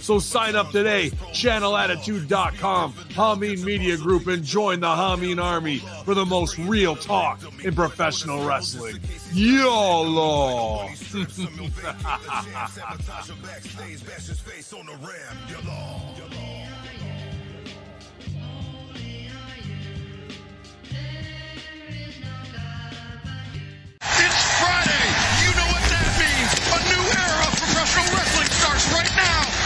So sign up today, channelattitude.com, Hameen Media Group, and join the Hameen Army for the most real talk in professional wrestling. YOLO! It's Friday. You know what that means. A new era of professional wrestling starts right now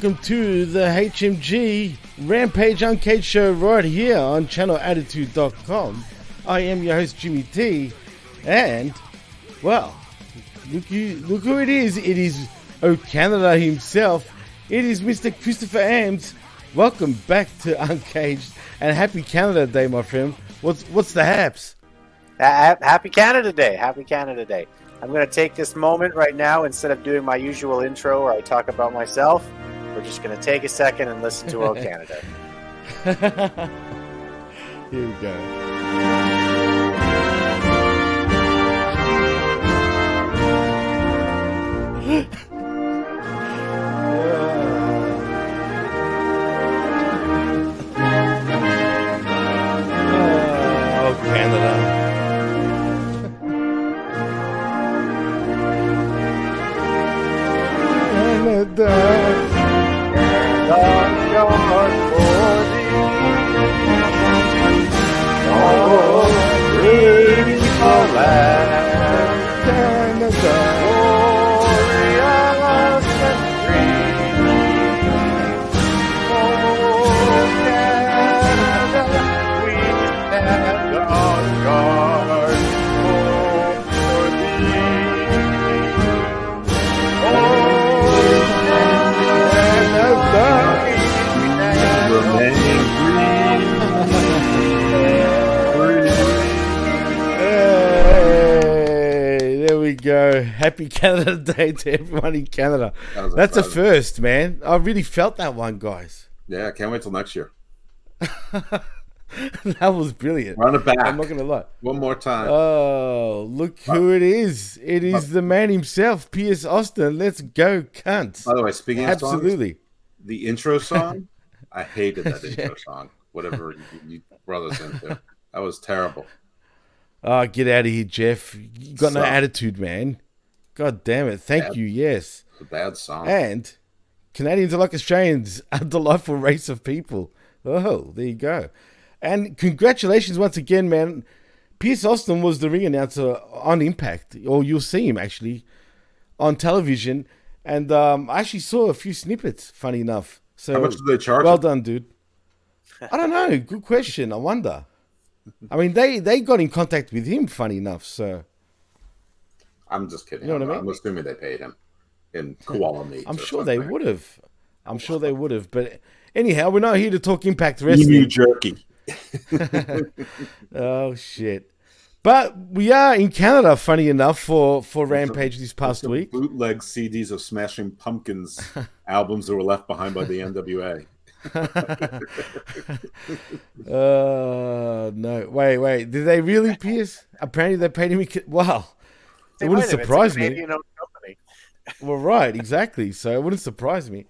welcome to the HMG Rampage Uncaged show right here on channelattitude.com. I am your host, Jimmy T, and, well, look, who, look who it is. It is O Canada himself. It is Mr. Christopher Ambs. Welcome back to Uncaged, and happy Canada Day, my friend. What's what's the haps? Ha- Happy Canada Day. Happy Canada Day. I'm going to take this moment right now instead of doing my usual intro where I talk about myself. We're just going to take a second and listen to O Canada. Here we go. Oh, Canada. Canada. Canada. Happy Canada Day to everyone in Canada. That That's a first, man. I really felt that one, guys. Yeah, I can't wait till next year. that was brilliant. Run it back. I'm not gonna lie. One more time. Oh, look who it is! It is the man himself, Piers Austin. Let's go, cunt! By the way, speaking of songs, Absolutely. the intro song, I hated that intro song. Whatever you, you brought us into, that was terrible. Oh, get out of here, Jeff! You got no attitude, man. God damn it! Thank Bad. you. Yes, a bad song. and Canadians are like Australians, a delightful race of people. Oh, there you go. And congratulations once again, man. Piers Austin was the ring announcer on Impact, or you'll see him actually on television. And um, I actually saw a few snippets. Funny enough. So How much do they charge? Well done, dude. I don't know. Good question. I wonder. I mean, they they got in contact with him. Funny enough. So I'm just kidding. You know what I mean? I'm assuming they paid him in koala meat. I'm or sure they would have. I'm sure they would have. But anyhow, we're not here to talk Impact Emu Wrestling. jerky. Oh shit! But we are in Canada. Funny enough, for for Rampage this past Some week. bootleg CDs of Smashing Pumpkins albums that were left behind by the NWA. Uh, no, wait, wait. Did they really, Piers? Apparently, they paid him. in ca- Wow, it wouldn't might have. It's a surprise me. Well, right, exactly. So it wouldn't surprise me.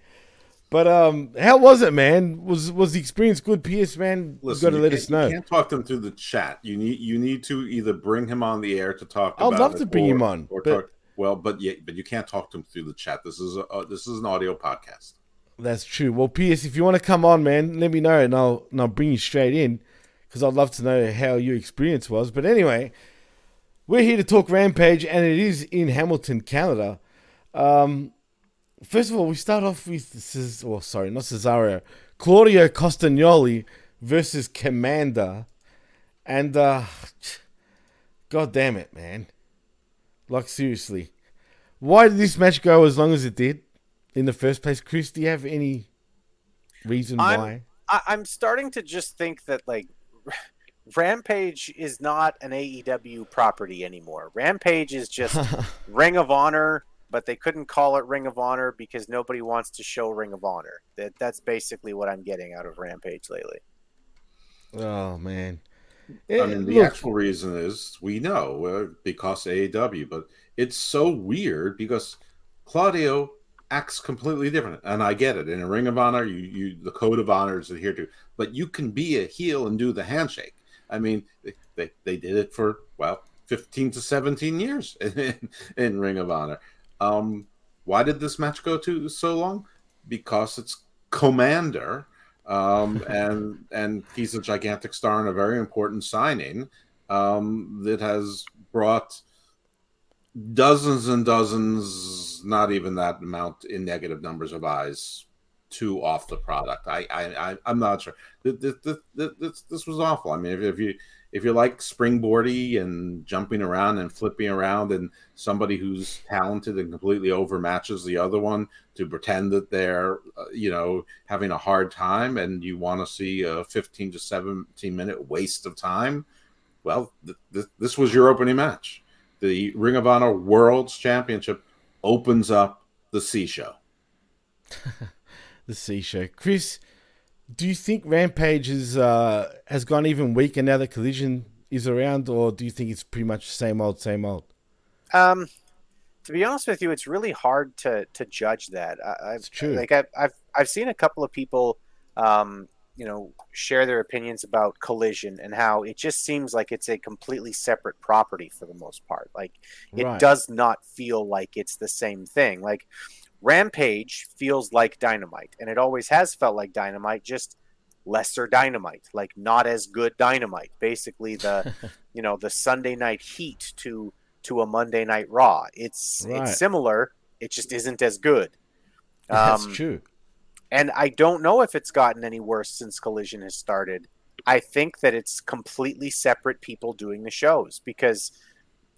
But um, how was it, man? Was was the experience good, Piers? Man, Listen, you got to let us know. You can't talk to him through the chat. You need you need to either bring him on the air to talk. I'd love it to bring or- him on, Or but- talk, well, but yeah, but you can't talk to him through the chat. This is a uh, this is an audio podcast. That's true. Well, Piers, if you want to come on, man, let me know, and I'll and I'll bring you straight in because I'd love to know how your experience was. But anyway, we're here to talk Rampage, and it is in Hamilton, Canada. Um, first of all, we start off with Ces- well, sorry, not Cesaro, Claudio Castagnoli versus Kommander, and uh, God damn it, man! Like seriously, why did this match go as long as it did in the first place? Chris, do you have any reason I'm- why? I, I'm starting to just think that like Rampage is not an AEW property anymore. Rampage is just Ring of Honor, but they couldn't call it Ring of Honor because nobody wants to show Ring of Honor. That that's basically what I'm getting out of Rampage lately. Oh man. I Eh, mean, the look, actual reason is we know uh, because AEW, but it's so weird because Claudio acts completely different, and I get it. In a Ring of Honor, you you the code of honor is adhered to, but you can be a heel and do the handshake. I mean, they they, they did it for well, fifteen to seventeen years in, in Ring of Honor. Um, why did this match go to so long? Because it's Kommander um, and and he's a gigantic star and a very important signing um, that has brought dozens and dozens, not even that amount in negative numbers of eyes, to off the product. I I, I I'm not sure. This, this, this, this was awful. I mean, if, if you if you like springboardy and jumping around and flipping around and somebody who's talented and completely overmatches the other one to pretend that they're uh, you know having a hard time and you want to see a 15 to 17 minute waste of time well th- th- this was your opening match the ring of honor world's championship opens up the c show the C show. Chris, do you think Rampage is, uh, has gone even weaker now that Collision is around, or do you think it's pretty much same old, same old? Um, to be honest with you, it's really hard to to judge that. I, I've, It's true. Like I've, I've I've seen a couple of people, um, you know, share their opinions about Collision and how it just seems like it's a completely separate property for the most part. Like it Right. does not feel like it's the same thing. Like Rampage feels like Dynamite, and it always has felt like Dynamite, just lesser Dynamite, like not as good Dynamite. Basically, the you know the Sunday Night Heat to to a Monday Night Raw. It's Right. it's similar. It just isn't as good. That's Um, true. And I don't know if it's gotten any worse since Collision has started. I think that it's completely separate people doing the shows because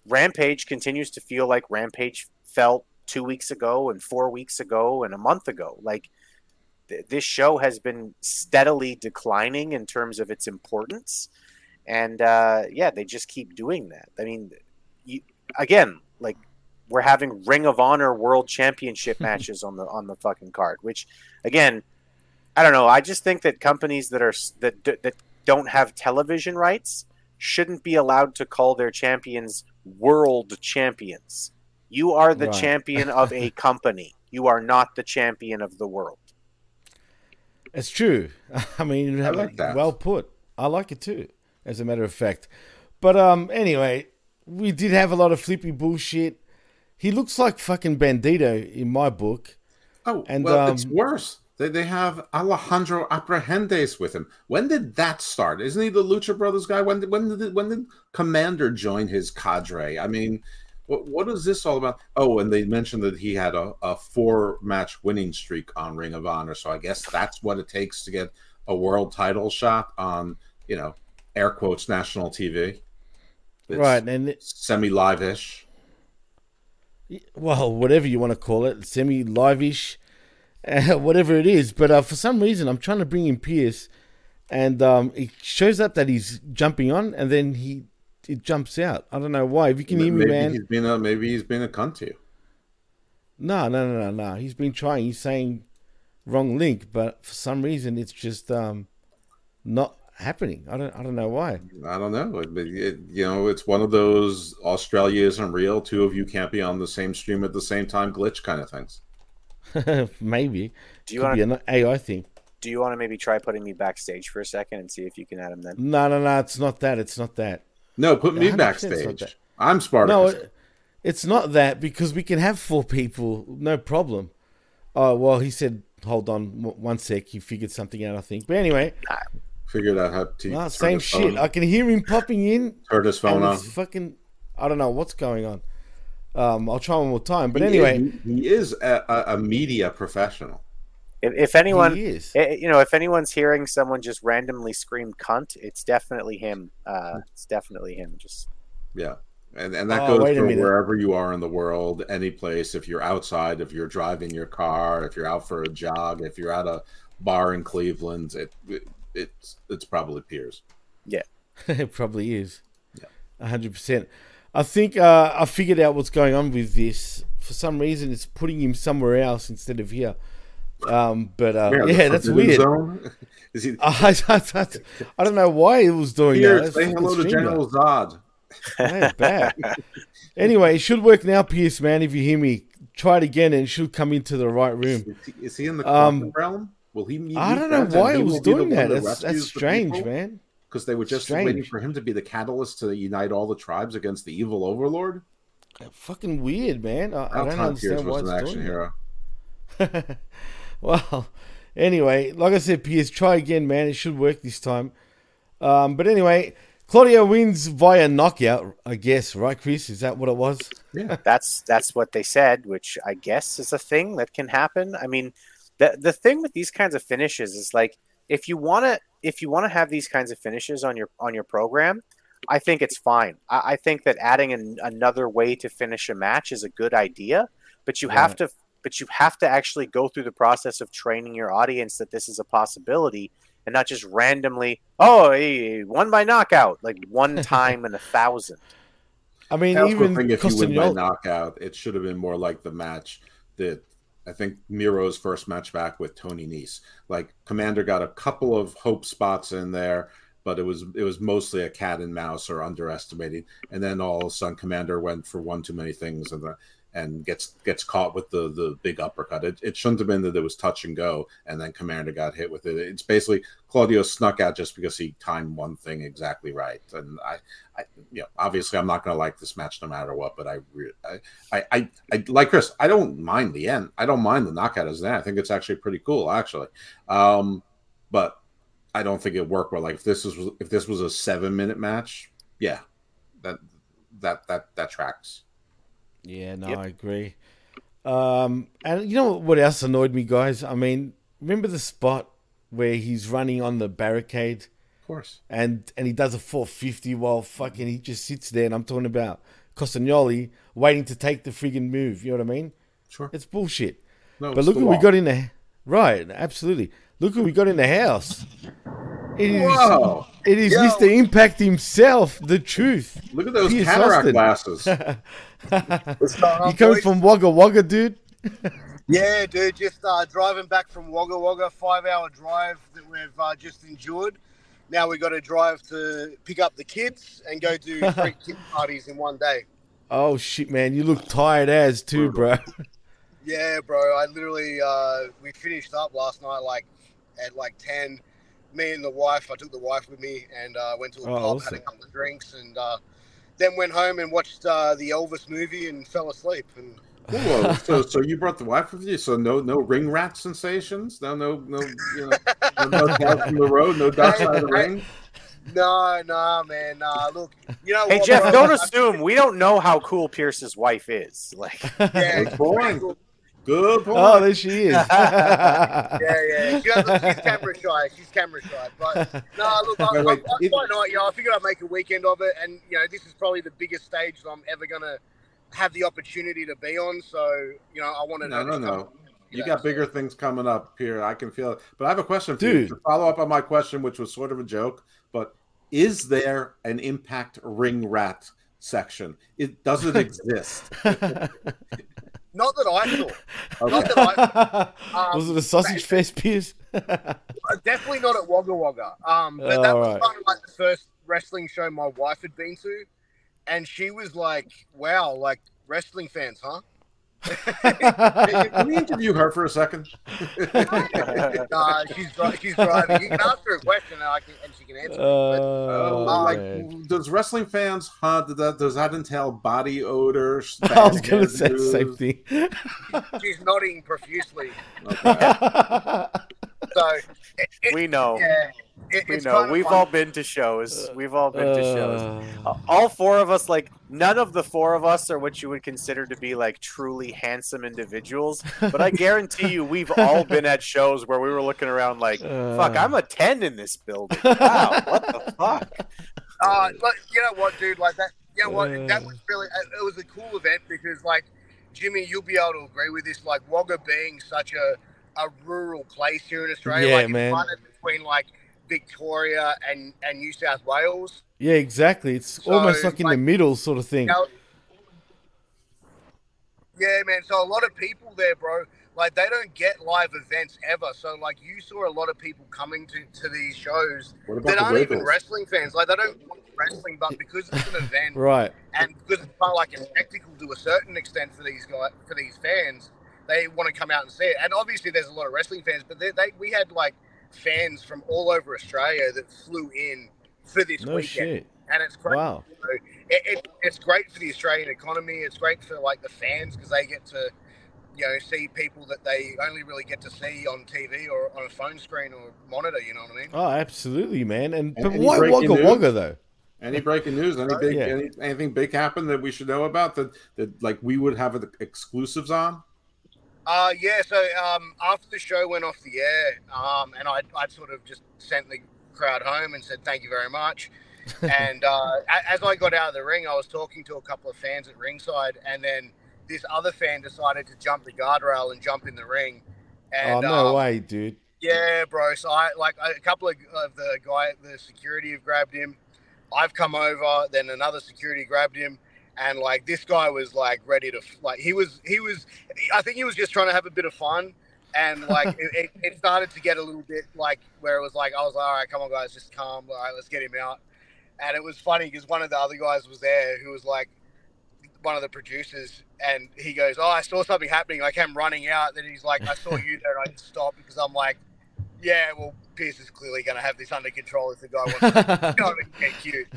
Rampage continues to feel like Rampage felt two weeks ago and four weeks ago and a month ago. Like th- this show has been steadily declining in terms of its importance. And uh, yeah, they just keep doing that. I mean, you, again, like we're having Ring of Honor World Championship matches on the on the fucking card. Which, again, I don't know. I just think that companies that are that that don't have television rights shouldn't be allowed to call their champions world champions. You are the Right. champion of a company. You are not the champion of the world. It's true. I mean, I like that. well put. I like it too, as a matter of fact. But um, anyway, we did have a lot of flippy bullshit. He looks like fucking Bandito in my book. Oh, And, well, it's um, worse. They, they have Alejandro Abrahantes with him. When did that start? Isn't he the Lucha Brothers guy? When did when did when did Kommander join his cadre? I mean, what what is this all about? Oh, and they mentioned that he had a, a four match winning streak on Ring of Honor. So I guess that's what it takes to get a world title shot on you know air quotes national TV. It's right, and it- semi live ish. Well, whatever you want to call it, semi live-ish, uh, whatever it is. But uh, for some reason, I'm trying to bring in Piers, and um, it shows up that he's jumping on, and then he it jumps out. I don't know why. If you can hear me, Maybe man. he's been a maybe he's been a cunt to you. No, no, no, no, no. He's been trying. He's saying wrong link, but for some reason, it's just um not happening. I don't. I don't know why. I don't know. It, it- you know, it's one of those Australia isn't real. Two of you can't be on the same stream at the same time, glitch kind of things. Maybe. Do you Could want be to an AI thing. do you want to maybe try putting me backstage for a second and see if you can add him then? No, no, no. It's not that. It's not that. No, put me 100% it's not backstage. I'm No, it, it's not that because we can have four people, no problem. Oh well, he said, hold on w- one sec. He figured something out, I think. But anyway, Figured out how to no, turn same shit. I can hear him popping in. turn his phone on. fucking. I don't know what's going on. Um, I'll try one more time. But He anyway, is- he is a, a, a media professional. If, if anyone, he is. eh, you know, if anyone's hearing someone just randomly scream "cunt," it's definitely him. Uh, it's definitely him. Just Yeah. And, and that Oh, goes wait for wherever you are in the world, any place. If you're outside, if you're driving your car, if you're out for a jog, if you're at a bar in Cleveland, it, it it's it's probably Piers. Yeah, it probably is. Yeah. Hundred percent. I think uh, I figured out what's going on with this. For some reason, it's putting him somewhere else instead of here. Um, but uh, the yeah, that's weird. Is he I, I, I don't know why it was doing here? that. That's Say hello to General Zod. Yeah, bad. anyway, it should work now, Piers, man. If you hear me, try it again and it should come into the right room. Is he, is he in the Um, realm? Will he? Meet I don't know why he was will be the doing that. That's, that's strange, people? man. Because they were just Strange. waiting for him to be the catalyst to unite all the tribes against the evil overlord. Fucking weird, man. I, I don't Alton Pierce understand why was an action that. hero. Well, anyway, like I said, Piers, try again, man. It should work this time. Um, but anyway, Claudio wins via knockout, I guess, right, Chris? Is that what it was? Yeah. that's that's what they said, which I guess is a thing that can happen. I mean, the the thing with these kinds of finishes is like if you want to if you want to have these kinds of finishes on your on your program, I think it's fine. I, I think that adding an, another way to finish a match is a good idea, but you have to but you have to actually go through the process of training your audience that this is a possibility and not just randomly oh he won by knockout like one time in a thousand. I mean, I even think if you win by knockout, it should have been more like the match that I think Miro's first match back with Tony Nese. Like Kommander got a couple of hope spots in there, but it was it was mostly a cat and mouse or underestimating. And then all of a sudden, Kommander went for one too many things and the, and gets gets caught with the the big uppercut. It, it shouldn't have been that it was touch and go, and then Kommander got hit with it. It's basically Claudio snuck out just because he timed one thing exactly right. And I, I you know, obviously I'm not going to like this match no matter what. But I, re- I, I, I, I, like Chris. I don't mind the end. I don't mind the knockout as that. I think it's actually pretty cool, actually. Um, but I don't think it worked well. Like if this was if this was a seven minute match, yeah, that that that that tracks. Yeah, no, Yep. I agree. Um, and you know what else annoyed me, guys? I mean, remember the spot where he's running on the barricade Of course. and and he does a 450 while fucking he just sits there, and I'm talking about Castagnoli waiting to take the friggin' move. You know what I mean? Sure. It's bullshit. No, But it's look what we got in there. right. Absolutely. Look what we got in the house. It is, Whoa! it is Yo. Mr. Impact himself, the truth. Look at those Piers cataract Austin. glasses. What's going You coming from Wagga Wagga, dude? Yeah, dude, just uh, driving back from Wagga Wagga, five hour drive that we've uh, just endured. Now we've got to drive to pick up the kids and go do three kid parties in one day. Oh shit, man, you look tired as too, bro. Yeah, bro. I literally uh, we finished up last night like at like ten. Me and the wife. I took the wife with me and uh, went to a Oh, pub, awesome. had a couple of drinks, and uh, then went home and watched uh, the Elvis movie and fell asleep. And Whoa! So, so you brought the wife with you? So no, no ring rat sensations? No, no, no. You know, no, no down from the road. No dark side of the ring. no, no, man. Nah, look. You know Hey what, Jeff, bro? don't I- assume we don't know how cool Piers's wife is. Like, Yeah, Good point. Good point. Oh, there she is. yeah, yeah. She has, she's camera shy. She's camera shy. But no, look, I, Wait, wait, I, I, it- why not? You know, I figured I'd make a weekend of it, and you know, this is probably the biggest stage that I'm ever gonna have the opportunity to be on. So, you know, I wanted No, to. no, no. You know, got so- bigger things coming up here. I can feel it. But I have a question for you to follow up on my question, which was sort of a joke. But is there an impact ring rat section? It does it exist? Not that I saw. Okay. Not that I. Um, Was it a sausage fest, Piers? Uh, definitely not at Wagga Wagga. Um, but Oh, that was right. kind of like the first wrestling show my wife had been to, and she was like, "Wow, like wrestling fans, huh?" Hey, Can we interview her for a second? uh, she's dri- she's driving. You can ask her a question, and, I can, and she can answer. it. But Oh, Oh, like, does wrestling fans hunt? Does that, does that entail body odor? I was gonna say the same she's nodding profusely. Okay. So it, it, we know. yeah, it, We it's know. We've fun. all been to shows. We've all been to shows. Uh, Uh, all four of us, like none of the four of us, are what you would consider to be like truly handsome individuals. But I guarantee you, we've all been at shows where we were looking around like, "Fuck, Uh. I'm a ten in this building." Wow, what the fuck? Uh, but you know what, dude? Like that. You know what? Uh. That was really. uh, It was a cool event because, like, Jimmy, you'll be able to agree with this. Like Wagga being such a a rural place here in Australia, Yeah, like man. it's between like Victoria and and New South Wales. yeah, exactly. It's So, almost like in the middle sort of thing. You know, yeah, man. So a lot of people there, bro. Like they don't get live events ever. So like you saw a lot of people coming to, to these shows What about that the aren't even wrestling fans. Like they don't watch wrestling, but because it's an event Right. and because it's kind of like a spectacle to a certain extent for these guys, for these fans, they want to come out and see it. And obviously, there's a lot of wrestling fans, but they, they we had like fans from all over Australia that flew in for this No weekend, shit. and it's great. Wow. So it, it, it's great for the Australian economy. It's great for like the fans because they get to, you know, see people that they only really get to see on TV or on a phone screen or monitor. You know what I mean? Oh, absolutely, man. And And but any why Wagga news? Wagga though? Any breaking news? Any big? Yeah. Any, anything big happened that we should know about that? That like we would have the exclusives on? Uh, yeah. So um, after the show went off the air, um, and I I sort of just sent the crowd home and said thank you very much. and uh, as I got out of the ring, I was talking to a couple of fans at ringside, and then this other fan decided to jump the guardrail and jump in the ring. Oh And, no um, way, dude. Yeah, bro. So I like a couple of, of the guy, the security have grabbed him. I've come over, then another security grabbed him, and like this guy was like ready to like he was he was I think he was just trying to have a bit of fun, and like it, it, started to get a little bit like where it was like I was like all right, come on guys, just calm, all right, let's get him out, and it was funny because one of the other guys was there who was like one of the producers and he goes, Oh, I saw something happening. I came running out. Then he's like, I saw you there and I just stopped because I'm like, Yeah, well, Piers is clearly going to have this under control if the guy wants to you know, get cute.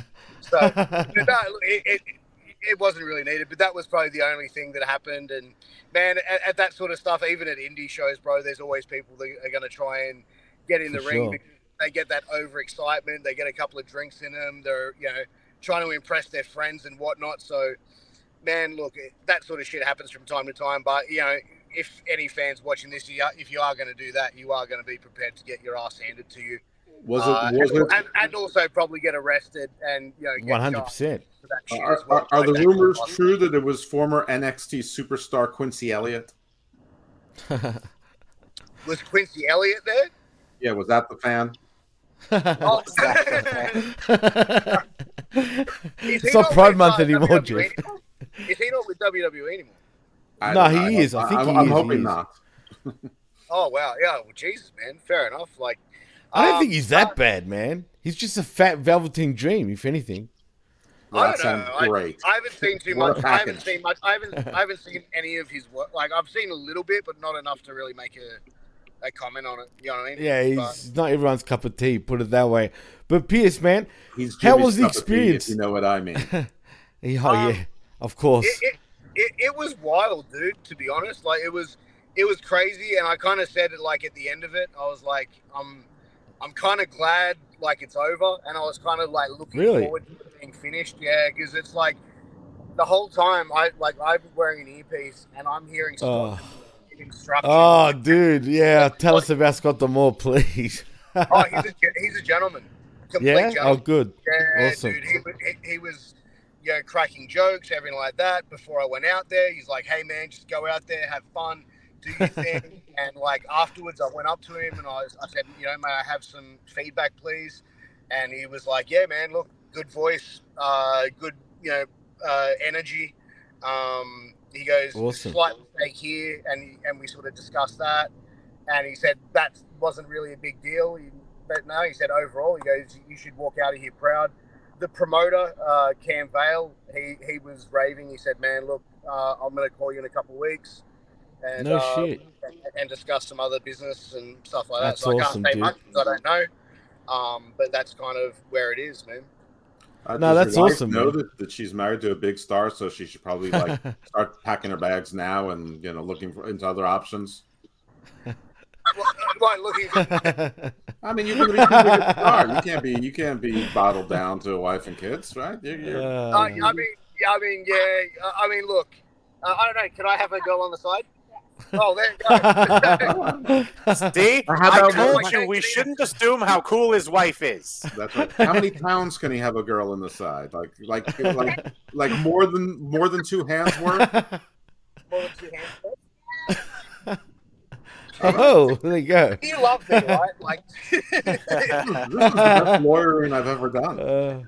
So, no, it, it, it wasn't really needed, but that was probably the only thing that happened. And man, at, at that sort of stuff, even at indie shows, bro, there's always people that are going to try and get in the For ring sure. because they get that overexcitement. They get a couple of drinks in them. They're, you know, trying to impress their friends and whatnot. So, man, look, that sort of shit happens from time to time. But you know, if any fans watching this, if you are going to do that, you are going to be prepared to get your ass handed to you, Was Uh, it? Was and, it? and, and also probably get arrested and you know, get One hundred percent. For that shit Are, as well. are, are the rumors true that it was former NXT superstar Quincy Elliott? Was Quincy Elliott there? Yeah, was that the fan? Oh, Is he it's not not Pride with, Month anymore, Jeff. Is he not with WWE anymore? I No, don't know. he is. I think I'm, he I'm is, hoping he is. not. Oh wow, yeah. Well, Jesus, man. Fair enough. Like, I don't um, think he's that bad, man. He's just a fat Velveteen Dream, if anything. Well, I that don't sounds know. I- great. I haven't seen too much. I haven't seen much. I haven't. I haven't seen any of his work. Like I've seen a little bit, but not enough to really make a, a comment on it. You know what I mean? Yeah, he's But- not everyone's cup of tea, put it that way. But Piers, man, He's How was the cup of tea, experience? If you know what I mean. he, oh Um, yeah, of course. it, it, it, it was wild, dude. To be honest, like it was, it was crazy, and I kind of said it like at the end of it. I was like, I'm, I'm kind of glad like it's over, and I was kind of like looking Really? forward to it finished. Yeah, because it's like the whole time I like I'm wearing an earpiece and I'm hearing Oh. Scott instructions. Oh, dude, yeah. Tell us about Scott D'Amore, please. oh, he's a, he's a gentleman. Complete yeah. Oh, good. Yeah, Awesome. dude. He, he, he was, you know, cracking jokes, everything like that. Before I went out there, he's like, "Hey, man, just go out there, have fun, do your thing." and like afterwards, I went up to him and I, was, I said, "You know, may I have some feedback, please?" And he was like, "Yeah, man. Look, good voice, uh, good, you know, uh, energy." Um, he goes, Awesome. "Slight mistake here," and and we sort of discussed that. And he said that wasn't really a big deal. He, but no, he said overall, he goes, you should walk out of here proud. The promoter, uh, Cam Vale, he, he was raving. He said, man, look, uh, I'm going to call you in a couple of weeks and, No uh, shit. and, and discuss some other business and stuff like That's that. So awesome, I can't say dude. much I don't know. Um, but that's kind of where it is, man. Uh, No, that's your wife awesome, Know that, that she's married to a big star, so she should probably like start packing her bags now and you know looking for, into other options. Like looking for, I mean, you're going to be a star. You can't be you can't be bottled down to a wife and kids, right? You're, you're, Uh, uh, I mean, yeah, I mean, yeah, uh, I mean, look, uh, I don't know. Can I have a girl on the side? Oh, there you go. See, How I told you we shouldn't assume how cool his wife is. That's right. How many pounds can he have a girl in the side? Like like like like more than more than two hands worth? More than two hands. Oh, there you go. You love me, right? Like, This is the best lawyering I've ever done. Uh,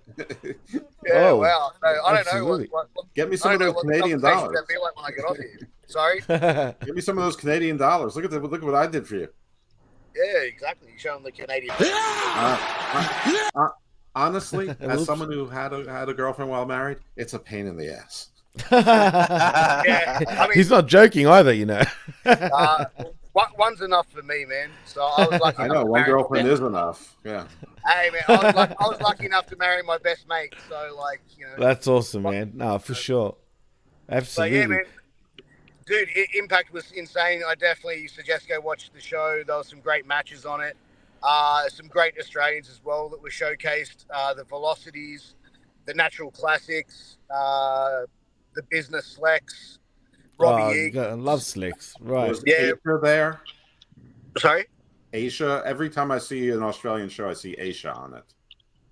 yeah, Oh, wow. So, I don't know what, what, Get me some of those Canadian dollars. be like when I get off here. Sorry. Give me some of those Canadian dollars. Look at the, look at what I did for you. Yeah, exactly. You show them the Canadian. Uh, uh, uh, honestly, as someone who had a had a girlfriend while married, it's a pain in the ass. Yeah, I mean, He's not joking either, you know. uh, one, one's enough for me, man. So I was lucky. I know one girlfriend is enough. Yeah. Hey, man, I was, lucky, I was lucky enough to marry my best mate. So, like, you know. That's awesome, man. No, for sure. So Absolutely. yeah, man. Dude, I- Impact was insane. I definitely suggest go watch the show. There were some great matches on it. Uh, some great Australians as well that were showcased. Uh, the Velocities, the Natural Classics, uh, the Business Slex, Robbie Oh, Eag. God, I love slicks. Right. Was Yeah. Aisha there? Sorry, Asia. Every time I see an Australian show, I see Asia on it.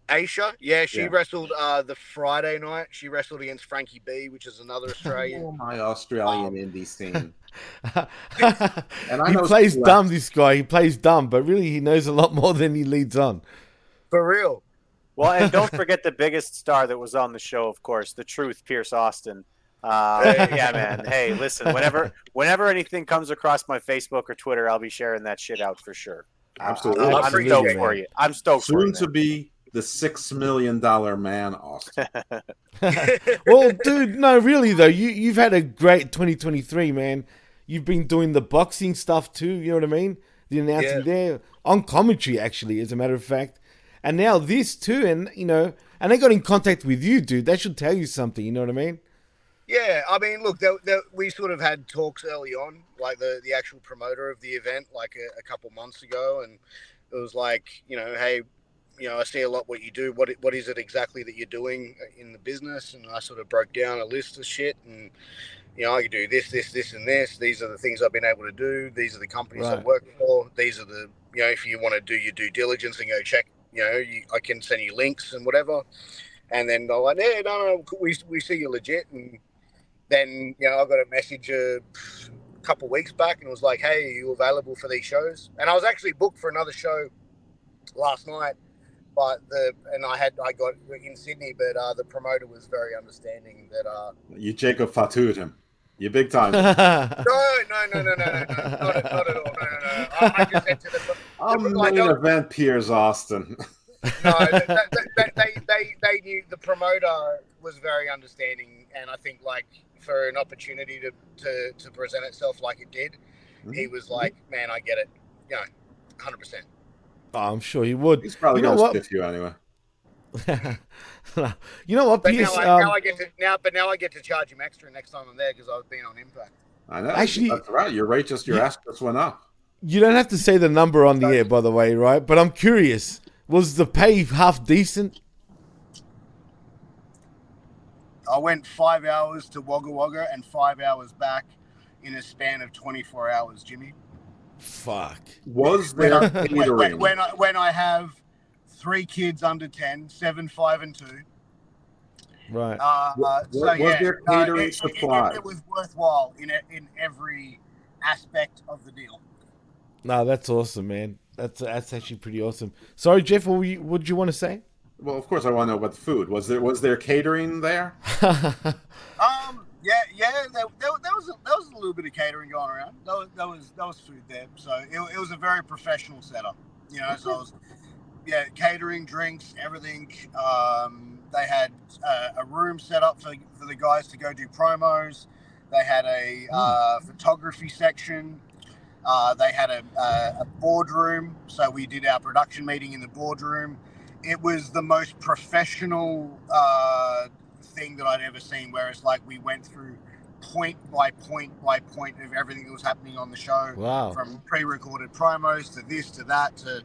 Aisha. Yeah, she Yeah. wrestled uh, the Friday night. She wrestled against Frankie B, which is another Australian. Oh, my Australian indie scene. And I he know plays some dumb, this guy. He plays dumb, but really he knows a lot more than he leads on. For real. Well, and don't forget the biggest star that was on the show, of course, the truth, Piers Austin. Uh, yeah, man. Hey, listen, whenever whenever anything comes across my Facebook or Twitter, I'll be sharing that shit out for sure. Absolutely. I'm Absolutely, stoked man. for you. I'm stoked for Soon you. to be the six million dollar man, Austin. well, dude, no, really though, you you've had a great 2023, man. You've been doing the boxing stuff too. You know what I mean? The announcing Yeah. there on commentary, actually, as a matter of fact, and now this too, and you know, and they got in contact with you, dude. That should tell you something. You know what I mean? Yeah, I mean, look, there, there, we sort of had talks early on, like the, the actual promoter of the event, like a, a couple months ago, and it was like, you know, hey, you know, I see a lot what you do. What what is it exactly that you're doing uh, in the business? And I sort of broke down a list of shit, and you know, I do this, this, this, and this. These are the things I've been able to do. These are the companies I work for. These are the, you know, if you want to do your due diligence and go check, you know, you, I can send you links and whatever. And then they're like, yeah, no, no, we, we see you're legit. And then, you know, I got a message a couple weeks back and it was like, hey, are you available for these shows? And I was actually booked for another show last night but the and I had I got in Sydney, but uh, the promoter was very understanding that. Uh, You Jacob Fatu'd him. You big time. no, no, no, no, no, no, no, not, at- not at all. No, no, no. I, I just said to the I'm like, main no, event Piers Austin. no, they, they, they, they, they knew the promoter was very understanding, and I think like for an opportunity to, to, to present itself like it did, he was like, "Man, I get it," you know, hundred percent. Oh, I'm sure he would. He's probably you know gonna what? you anyway. you know what, But Piers? now, I, now Um, I get to now, but now I get to charge him extra next time I'm there because I've been on Impact. I know. Actually- that's right. Your rate just your Yeah. ass just went up. you don't have to say the number on the air, by the way, right? But I'm curious. Was the pay half decent? I went five hours to Wagga Wagga and five hours back in a span of 24 hours, Jimmy. Fuck. Was When there I, when, when, when I when I have three kids under 10, seven, five, and two. Right. Uh, Was- so was yeah, there uh, catering it, it- supply? It, it was worthwhile in e- in every aspect of the deal. No, that's awesome, man. That's that's actually pretty awesome. Sorry, Jeff. What, were you, what did you want to say? Well, of course, I want to know about the food. Was there was there catering there? Um, yeah, yeah, there, there, there was a, there was a little bit of catering going around. That was that was that was food there, so it, it was a very professional setup. You know, so I was yeah, catering, drinks, everything. Um, they had uh, a room set up for for the guys to go do promos. They had a uh, photography section. Uh, they had a, a, a boardroom, so we did our production meeting in the boardroom. It was the most professional uh, thing that I'd ever seen. Where it's like we went through point by point by point of everything that was happening on the show, Wow. from pre-recorded promos to this to that to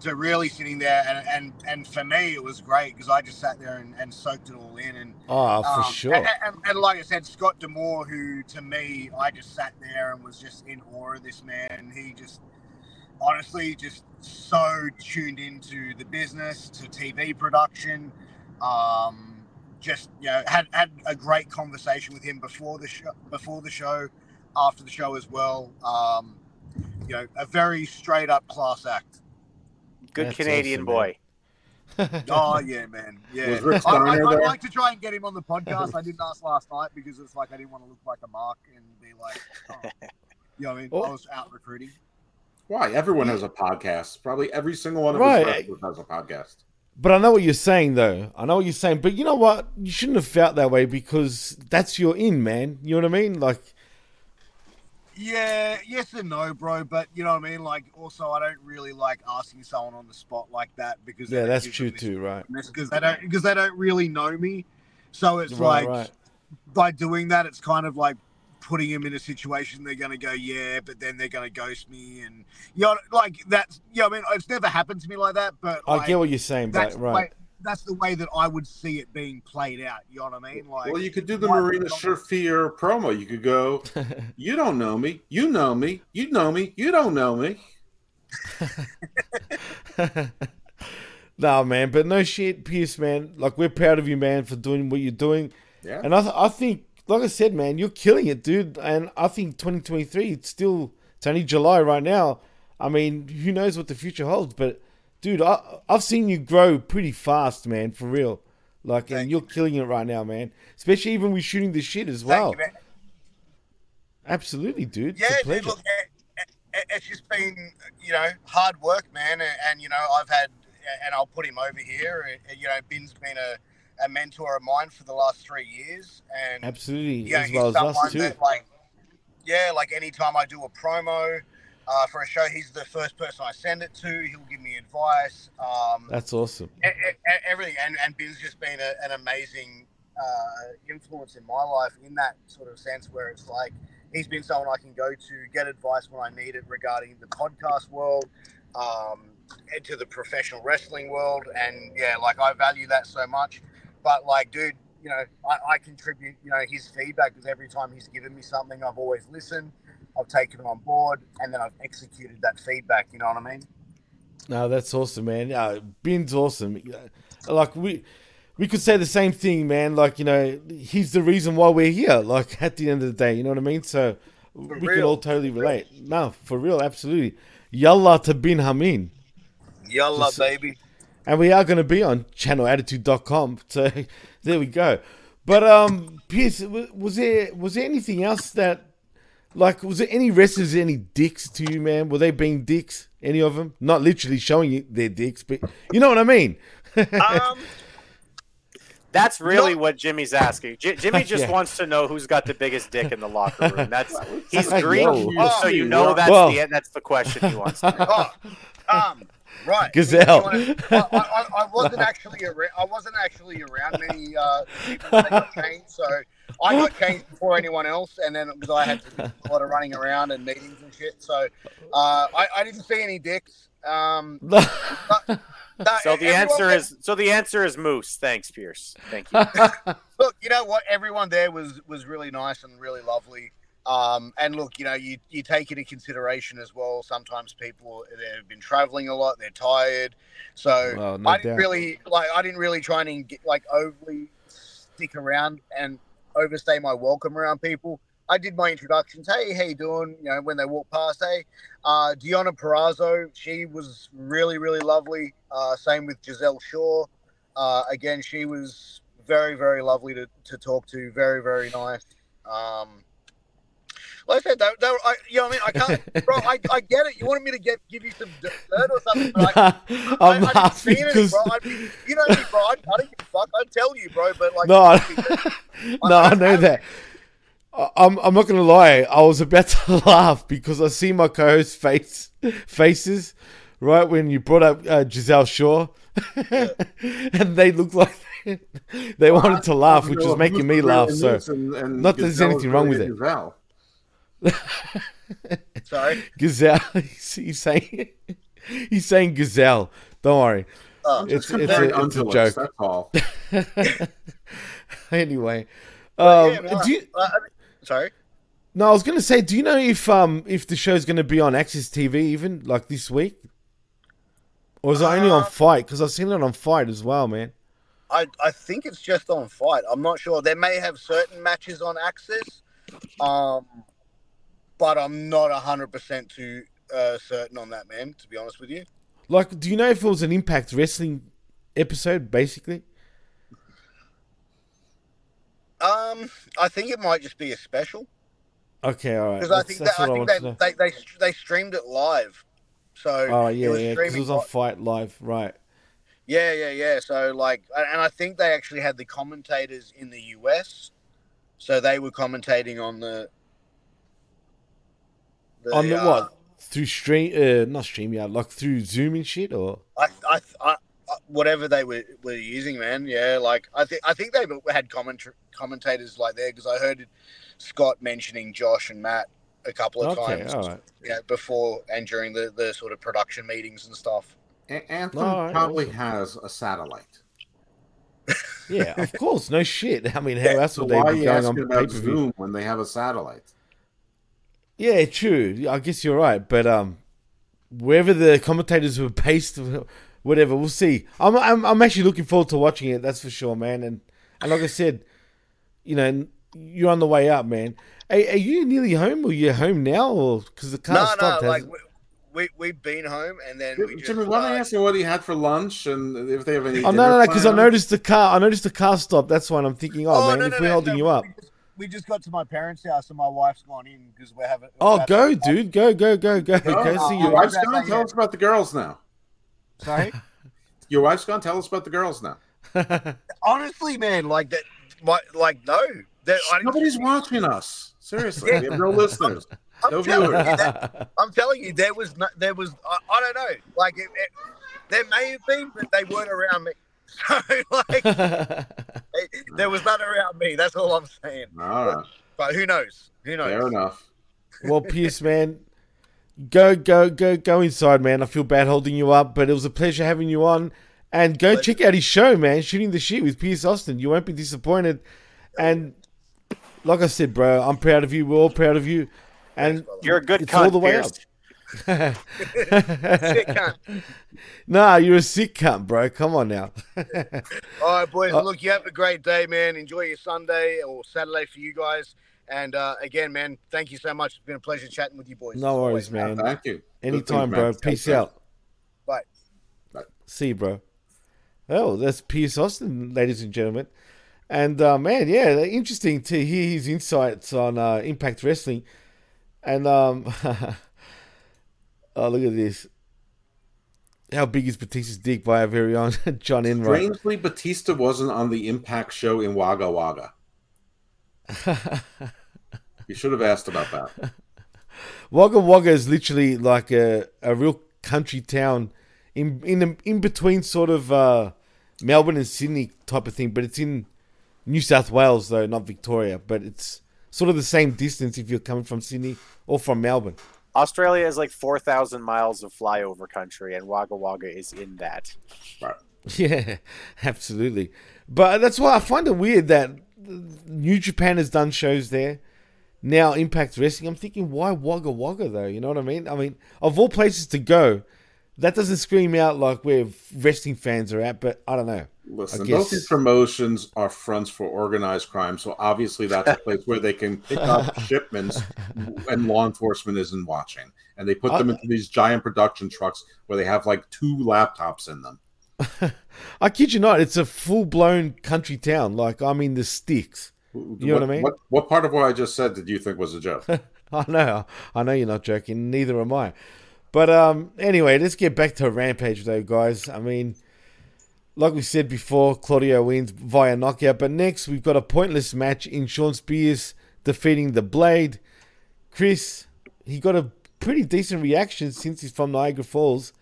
to really sitting there. And and, and for me, it was great because I just sat there and, and soaked it all in. And Oh, for um, sure. And, and, and like I said, Scott D'Amore, who to me, I just sat there and was just in awe of this man. and He just, honestly, just so tuned into the business, to TV production. Um, just you know, had had a great conversation with him before the show, before the show, after the show as well. Um, you know, a very straight up class act. Good That's Canadian awesome, boy. Oh yeah, man. Yeah. I, I, i'd like to try and get him on the podcast. I didn't ask last night because it's like I didn't want to look like a mark and be like, oh. you know what I mean? Oh. I was out recruiting. Why? Everyone has a podcast. Probably every single one of Right. us wrestlers has a podcast. But I know what you're saying, though. I know what you're saying. But you know what? You shouldn't have felt that way because that's your in, man. You know what I mean? Like, Yeah, yes and no, bro. But you know what I mean. Like, also, I don't really like asking someone on the spot like that because yeah, that's true too, right? because they don't because they don't really know me. So it's Right, like right. by doing that, it's kind of like putting them in a situation they're going to go, yeah, but then they're going to ghost me, and you know, like that's you know, I mean, it's never happened to me like that, but I like, get what you're saying, that's but right. way, that's the way that I would see it being played out. You know what I mean? Like, Well, you could do the why- Marina Shafir promo. You could go, "You don't know me. You know me. You know me. You don't know me." nah, man. But no shit, Piers, man. Like, we're proud of you, man, for doing what you're doing. Yeah. And I, th- I think, like I said, man, you're killing it, dude. And I think 2023, it's still, it's only July right now. I mean, who knows what the future holds? But, dude, I, I've seen you grow pretty fast, man, for real. Like, and you're killing it right now, man. Especially even with shooting the shit as well. You. Absolutely, dude. Yeah, dude, look, it, it, it's just been, you know, hard work, man. And, and, you know, I've had, and I'll put him over here. and, You know, Ben's been a, a mentor of mine for the last three years. And, Absolutely, yeah, as he's well as someone us too. that, like, yeah, like anytime I do a promo uh, for a show, he's the first person I send it to. He'll give me advice. Um, That's awesome. e- e- everything. And, and Ben's just been a, an amazing uh, influence in my life in that sort of sense where it's like he's been someone I can go to, get advice when I need it regarding the podcast world, um, into the professional wrestling world. And yeah, like I value that so much. But like, dude, you know, I, I contribute, you know, his feedback because every time he's given me something, I've always listened. I've taken it on board and then I've executed that feedback. You know what I mean? No, that's awesome, man. Uh, Ben's awesome. Like we, we could say the same thing, man. Like you know, he's the reason why we're here. Like at the end of the day, you know what I mean. So we can real. all totally relate. No, for real, absolutely. Yalla to bin Hamin. Yalla, Just- baby. And we are going to be on channelattitude.com. So there we go. But um, Piers, was there was there anything else that like was there any wrestlers any dicks to you, man? Were they being dicks? Any of them? Not literally showing you their dicks, but you know what I mean. Um, That's really No. what Jimmy's asking. J- Jimmy just Yeah. wants to know who's got the biggest dick in the locker room. That's he's Yo. Greek, so you know that's Well- the that's the question he wants. To oh, um, right. Gazelle. I, I, I, I wasn't actually around. I wasn't actually around many uh, people that got changed, so I got changed before anyone else, and then because I had to do a lot of running around and meetings and shit, so uh, I, I didn't see any dicks. Um, but- no, So the everyone answer that- is so the answer is Moose. Thanks, Piers. Thank you. look, you know what? Everyone there was was really nice and really lovely. Um, and look, you know, you you take it into consideration as well. Sometimes people they've been traveling a lot, they're tired, so Well, no I didn't doubt. really like. I didn't really try and get, like overly stick around and overstay my welcome around people. I did my introductions. Hey, how you doing? You know, when they walk past. Hey, uh, Deonna Purrazzo. She was really, really lovely. Uh, same with Giselle Shaw. Uh, again, she was very, very lovely to, to talk to. Very, very nice. Um, like I said, they, they, were- I, you know what I mean? I can't, bro. I, I get it. You wanted me to get give you some dirt or something, but I, I'm I, I didn't laughing see any, because bro. I'd be, you know me, bro. I, I don't give a fuck. I'd tell you, bro. But like, no, I- no, I know that. I- I'm I'm not gonna lie. I was about to laugh because I see my co-host face faces right when you brought up uh, Giselle Shaw, and they looked like they wanted to laugh, which was making me laugh. So not that there's anything wrong with it. sorry. Gazelle, he's, he's saying he's saying gazelle. Don't worry. Oh, It's it's Comparing a, it's a joke. That's all. Anyway, um, yeah, man, do you, uh, I mean- sorry. No, I was gonna say, do you know if um if the show's gonna be on Access TV even like this week, or is it only on Uh, Fight? Because I've seen it on Fight as well, man. I, I think it's just on fight. I'm not sure. They may have certain matches on Access, um, but I'm not hundred percent too uh, certain on that, man. To be honest with you. Like, do you know if it was an Impact Wrestling episode, basically? Um, I think it might just be a special Okay, all right. because I think that, I I think know. they, they they they streamed it live. So Oh it yeah, was yeah, it was on Fight Live, right? Yeah, yeah, yeah. So like, and and I think they actually had the commentators in the US, so they were commentating on the. The on the uh, what? Through stream, uh, not stream, yeah, like through Zoom and shit, or I, I, I, I- whatever they were, were using, man. Yeah, like I think I think they had comment commentators like there because I heard Scott mentioning Josh and Matt a couple of okay, times, all right. you know, before and during the, the sort of production meetings and stuff. A- Anthem All right, probably awesome. has a satellite. Yeah, of course, no shit. I mean, how Yeah, else So they why are be going on pay per view Zoom when they have a satellite? Yeah, true. I guess you're right, but um, wherever the commentators were based, whatever, we'll see. I'm I'm, I'm actually looking forward to watching it. That's for sure, man. And and like I said, you know, you're on the way up, man. Are, are you nearly home, or you're home now, or because the car no, stopped? no, has like it? we, we we've been home and then we just. Jimmy, why don't uh, I ask you what he had for lunch and if they have any? Oh no, dinner no, no, because I noticed the car. I noticed the car stopped. That's why I'm thinking, oh, man, no, if we're no, holding no, you up. We just, got to my parents' house and my wife's gone in because we're having. Oh, we're go, having- dude, go, go, go, go, Oh, go. See your you. wife's That's gone. not Tell yet. us about the girls now. Sorry. Your wife's gone. Tell us about the girls now. Honestly, man, like that. My, like no, that I Nobody's watching us. Seriously, we have no listeners. I'm No telling you, viewers. that, I'm telling you, there was no, there was I, I don't know, like it, it, there may have been, but they weren't around me. So like, it, there was none around me. That's all I'm saying. All right, But who knows? Who knows? fair enough. well, Piers, man, go, go, go, go inside, man. I feel bad holding you up, but it was a pleasure having you on. And go Pleasure. check out his show, man. Shooting the shit with Piers Austin. You won't be disappointed. And like I said, bro, I'm proud of you. We're all proud of you. And You're a good it's cunt, all the way Piers. up. Sick cunt. nah, you're a sick cunt, bro. Come on now. All right, boys. Uh, look, you have a great day, man. Enjoy your Sunday or Saturday for you guys. And uh, again, man, thank you so much. It's been a pleasure chatting with you boys. no worries, man. Thank you. Anytime, bro. man. Peace Take care. out. Bye. See you, bro. Oh, that's Piers Austin, ladies and gentlemen. And uh, man, yeah, interesting to hear his insights on uh, Impact Wrestling. And um, oh, look at this. How big is Batista's dick by our very own John Enright? Strangely, Batista wasn't on the Impact show in Wagga Wagga. you should have asked about that. Wagga Wagga is literally like a, a real country town in in in between sort of uh, Melbourne and Sydney type of thing, but it's in New South Wales though, not Victoria. But it's sort of the same distance if you're coming from Sydney or from Melbourne. Australia is like 4,000 miles of flyover country, and Wagga Wagga is in that. Right. Yeah, absolutely. But that's why I find it weird that New Japan has done shows there. Now Impact Wrestling. I'm thinking, why Wagga Wagga though? You know what I mean? I mean, of all places to go, that doesn't scream out like where wrestling fans are at. But I don't know. Listen, I both these promotions are fronts for organized crime, so obviously that's a place where they can pick up shipments and law enforcement isn't watching. And they put them into these giant production trucks where they have like two laptops in them. I kid you not, it's a full blown country town. Like I'm in the sticks. You know what I mean? What, what part of what I just said did you think was a joke? I know, I know you're not joking. Neither am I. But um, anyway, let's get back to Rampage, though, guys. I mean, like we said before, Claudio wins via knockout. But next, we've got a pointless match in Shawn Spears defeating the Blade. Chris, he got a pretty decent reaction since he's from Niagara Falls.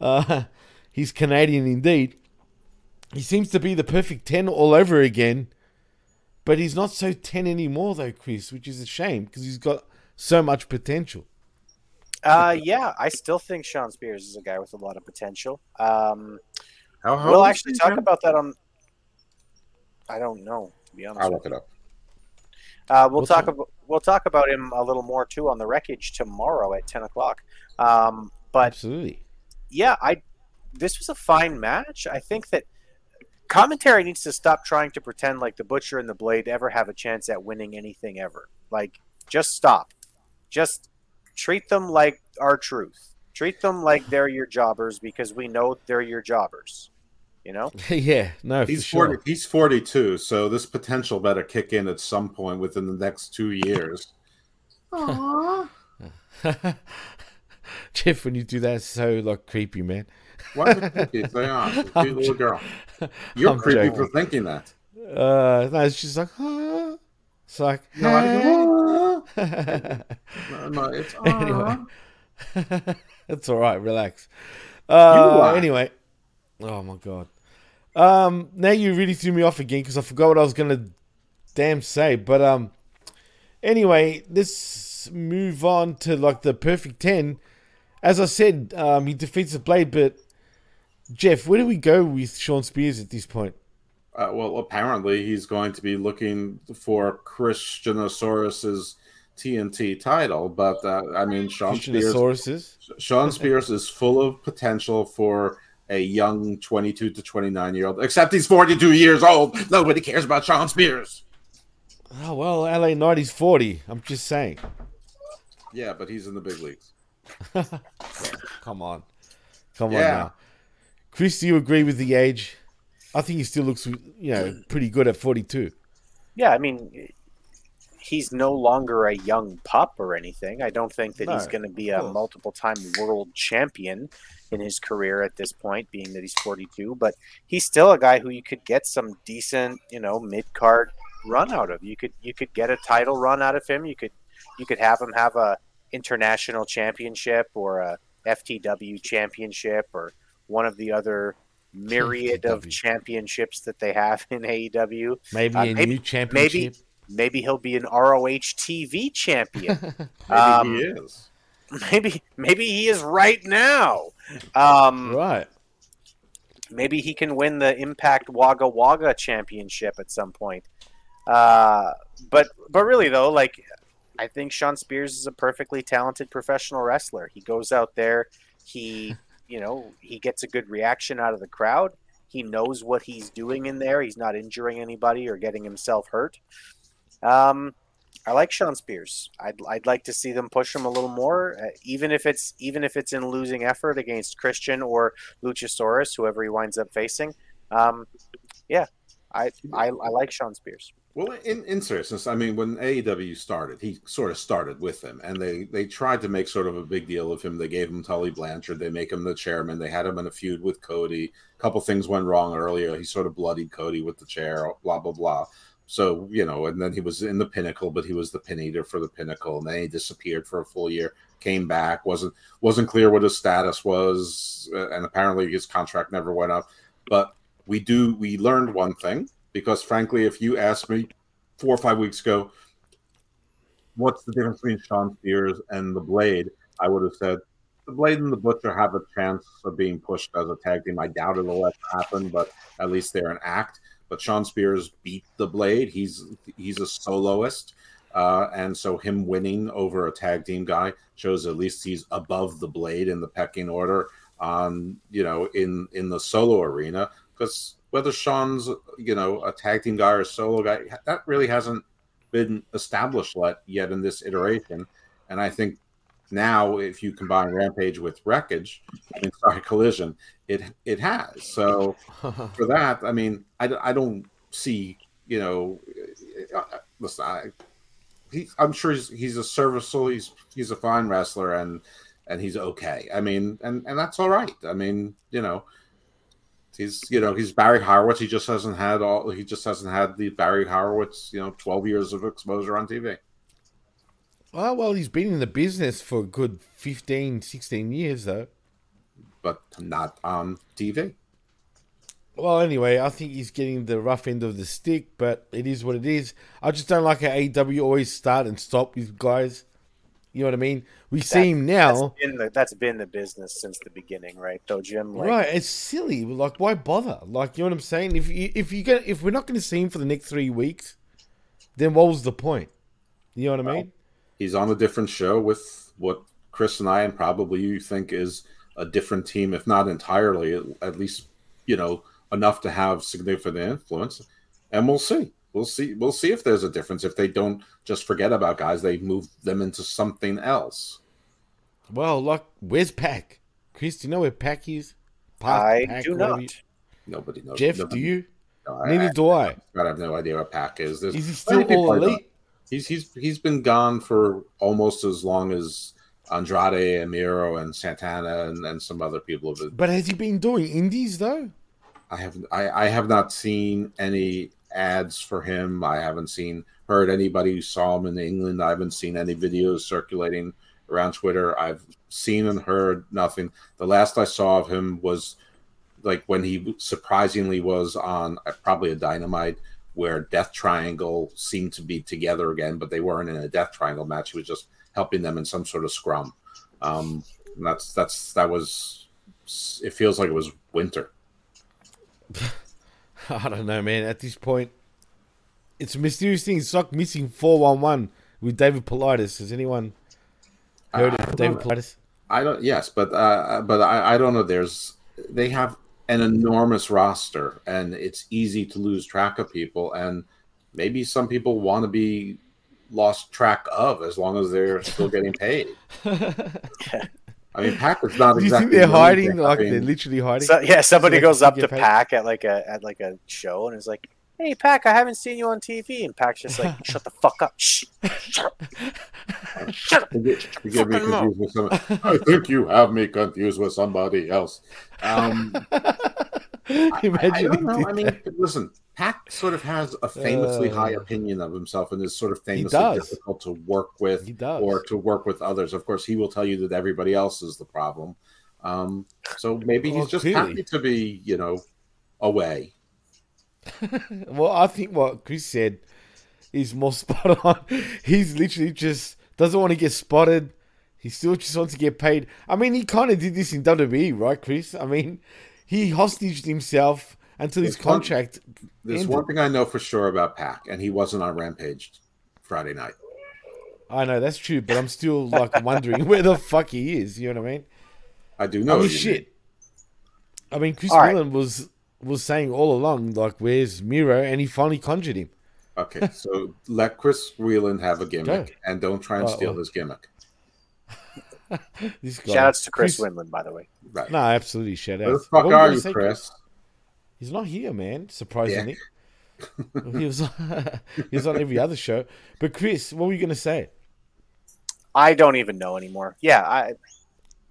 Uh, he's Canadian indeed. He seems to be the perfect 10 all over again. But he's not so 10 anymore, though, Chris, which is a shame because he's got so much potential. Uh, yeah, I still think Shawn Spears is a guy with a lot of potential. Um, How, how we'll actually talk again? about that on. I don't know, to be honest. I'll look it up. Uh, we'll We'll talk talk- about we'll talk about him a little more too on the wreckage tomorrow at ten o'clock. Um, but Absolutely. yeah, I this was a fine match. I think that commentary needs to stop trying to pretend like the Butcher and the Blade ever have a chance at winning anything ever. Like, just stop. Just treat them like our truth. Treat them like they're your jobbers because we know they're your jobbers. You know? yeah, no, He's for sure. 40, he's 42, so this potential better kick in at some point within the next two years. Aww. Jeff, when you do that, it's so like creepy, man. Why is it creepy? They are. She's cute little girl. You're I'm creepy joking. for thinking that. Uh, no, it's just like, huh? It's like, No, I huh? go, no, no, it's Anyway. That's all right. Relax. Uh, are. anyway, oh my god. Um, now you really threw me off again because I forgot what I was gonna damn say. But um, anyway, let's move on to like the perfect ten. As I said, um, he defeats the Blade, but Jeff, where do we go with Shawn Spears at this point? Uh, well, apparently he's going to be looking for Christianosaurus's TNT title, but uh, I mean, Shawn Spears, Christianosauruses. Shawn Spears is full of potential for a young 22 to 29 year old. Except he's 42 years old. Nobody cares about Shawn Spears. Oh well, LA Knight is forty. I'm just saying. Yeah, but he's in the big leagues. Come on. Come on now. Chris, do you agree with the age? I think he still looks, you know, pretty good at 42. Yeah, I mean, he's no longer a young pup or anything. I don't think that he's going to be a multiple time world champion in his career at this point, being that he's 42. But he's still a guy who you could get some decent, you know, mid card run out of. You could you could get a title run out of him. You could you could have him have a international championship or a FTW championship or one of the other myriad of championships that they have in AEW. Maybe Uh, a maybe- new championship. Maybe he'll be an ROH TV champion. Maybe Um, he is. maybe maybe he is right now. Um, Right. maybe he can win the Impact Wagga Wagga championship at some point. Uh, but but really though, like I think Shawn Spears is a perfectly talented professional wrestler. He goes out there, he you know he gets a good reaction out of the crowd. He knows what he's doing in there. He's not injuring anybody or getting himself hurt. Um, I like Shawn Spears. I'd, I'd like to see them push him a little more, uh, even if it's even if it's in losing effort against Christian or Luchasaurus, whoever he winds up facing. Um, yeah, I, I I like Shawn Spears. Well, in, in seriousness, I mean, when AEW started, he sort of started with them, and they they tried to make sort of a big deal of him. They gave him Tully Blanchard, they make him the chairman. They had him in a feud with Cody. A couple things went wrong earlier. He sort of bloodied Cody with the chair. Blah blah blah. So you know, and then he was in the Pinnacle, but he was the pin eater for the Pinnacle, and then he disappeared for a full year. Came back, wasn't wasn't clear what his status was, uh, and apparently his contract never went up. But we do we learned one thing because frankly, if you asked me four or five weeks ago, what's the difference between Shawn Spears and the Blade, I would have said the Blade and the Butcher have a chance of being pushed as a tag team. I doubt it'll ever happen, but at least they're an act. But Shawn Spears beat the Blade. He's he's a soloist. Uh, and so him winning over a tag team guy shows at least he's above the blade in the pecking order on you know in in the solo arena because whether Shawn's you know a tag team guy or solo guy that really hasn't been established yet yet in this iteration and I think now if you combine Rampage with Wreckage I mean sorry Collision it it has so for that I mean I, I don't see you know uh, listen I he, I'm sure he's, he's a serviceable he's he's a fine wrestler and and he's okay I mean and and that's all right I mean you know He's you know he's Barry Horowitz. He just hasn't had all. He just hasn't had the Barry Horowitz you know twelve years of exposure on TV. Oh, well, he's been in the business for a good 15, 16 years, though. but not on TV. Well, anyway, I think he's getting the rough end of the stick, but it is what it is. I just don't like how AEW always start and stop with guys. You know what I mean? We see him now. That's been, the, that's been the business since the beginning, right? Though Jim, like, right, it's silly. Like, why bother? Like, you know what I'm saying? If you, if you get if we're not going to see him for the next three weeks, then what was the point? You know what I mean? He's on a different show with what Chris and I and probably you think is a different team, if not entirely, at, at least you know enough to have significant influence. And we'll see. We'll see. We'll see if there's a difference. If they don't just forget about guys, they move them into something else. Well, like, where's Pac? Chris, do you know where Pac is? Pac, I Pac, do not. you- Nobody knows. Jeff, Nobody- do you? No, I- Neither do I. I have no idea what Pac is. There's Is he still all elite? He's he's he's been gone for almost as long as Andrade and Miro and Santana and, and some other people have been. But has he been doing indies though? I have I, I have not seen any ads for him. I haven't seen heard anybody who saw him in England. I haven't seen any videos circulating around Twitter. I've seen and heard nothing. The last I saw of him was like when he surprisingly was on uh, probably a dynamite where Death Triangle seemed to be together again, but they weren't in a Death Triangle match. He was just helping them in some sort of scrum. Um, and that's that's that was. It feels like it was winter. I don't know, man. At this point, it's a mysterious thing. Like missing four one one with David Paulides. Has anyone heard I of David. Paulides? I don't. Yes, but uh, but I, I don't know. There's they have an enormous roster, and it's easy to lose track of people. And maybe some people want to be lost track of as long as they're still getting paid. I mean, Pac is not Do you think they're hiding? for like having- they're literally hiding? So, yeah, somebody they goes up to paid. Pac at like a at like a show and is like, "Hey, Pac, I haven't seen you on TV." And Pac's just like, "Shut the fuck up! Shh, shut up! Shut up!" You get, you get me confused with some. I think you have me confused with somebody else. Um, I, Imagine I he don't know. I mean, listen, Pac sort of has a famously Uh, high opinion of himself and is sort of famously difficult to work with or to work with others. Of course, he will tell you that everybody else is the problem. Um, so maybe he's Well, just clearly. happy to be, you know, away. Well, I think what Chris said is more spot on. He's literally just doesn't want to get spotted. He still just wants to get paid. I mean, he kind of did this in WWE, right, Chris? I mean, he hostaged himself until his There's one- contract. There's ended. one thing I know for sure about Pac, and he wasn't on Rampage Friday night. I know that's true, but I'm still like wondering where the fuck he is. You know what I mean? I do I know. mean, you- shit. I mean, Chris All right. Whelan was was saying all along, like, "Where's Miro?" And he finally conjured him. Okay, so let Chris Whelan have a gimmick, Go. and don't try and Uh-oh. steal his gimmick. This guy. Shout outs to Chris, Whelan, by the way. Right. No, absolutely. Shout out. Where the fuck are you, Chris? He's not here, man. Surprisingly, he was he was on every other show. But Chris, what were you going to say? I don't even know anymore. Yeah, I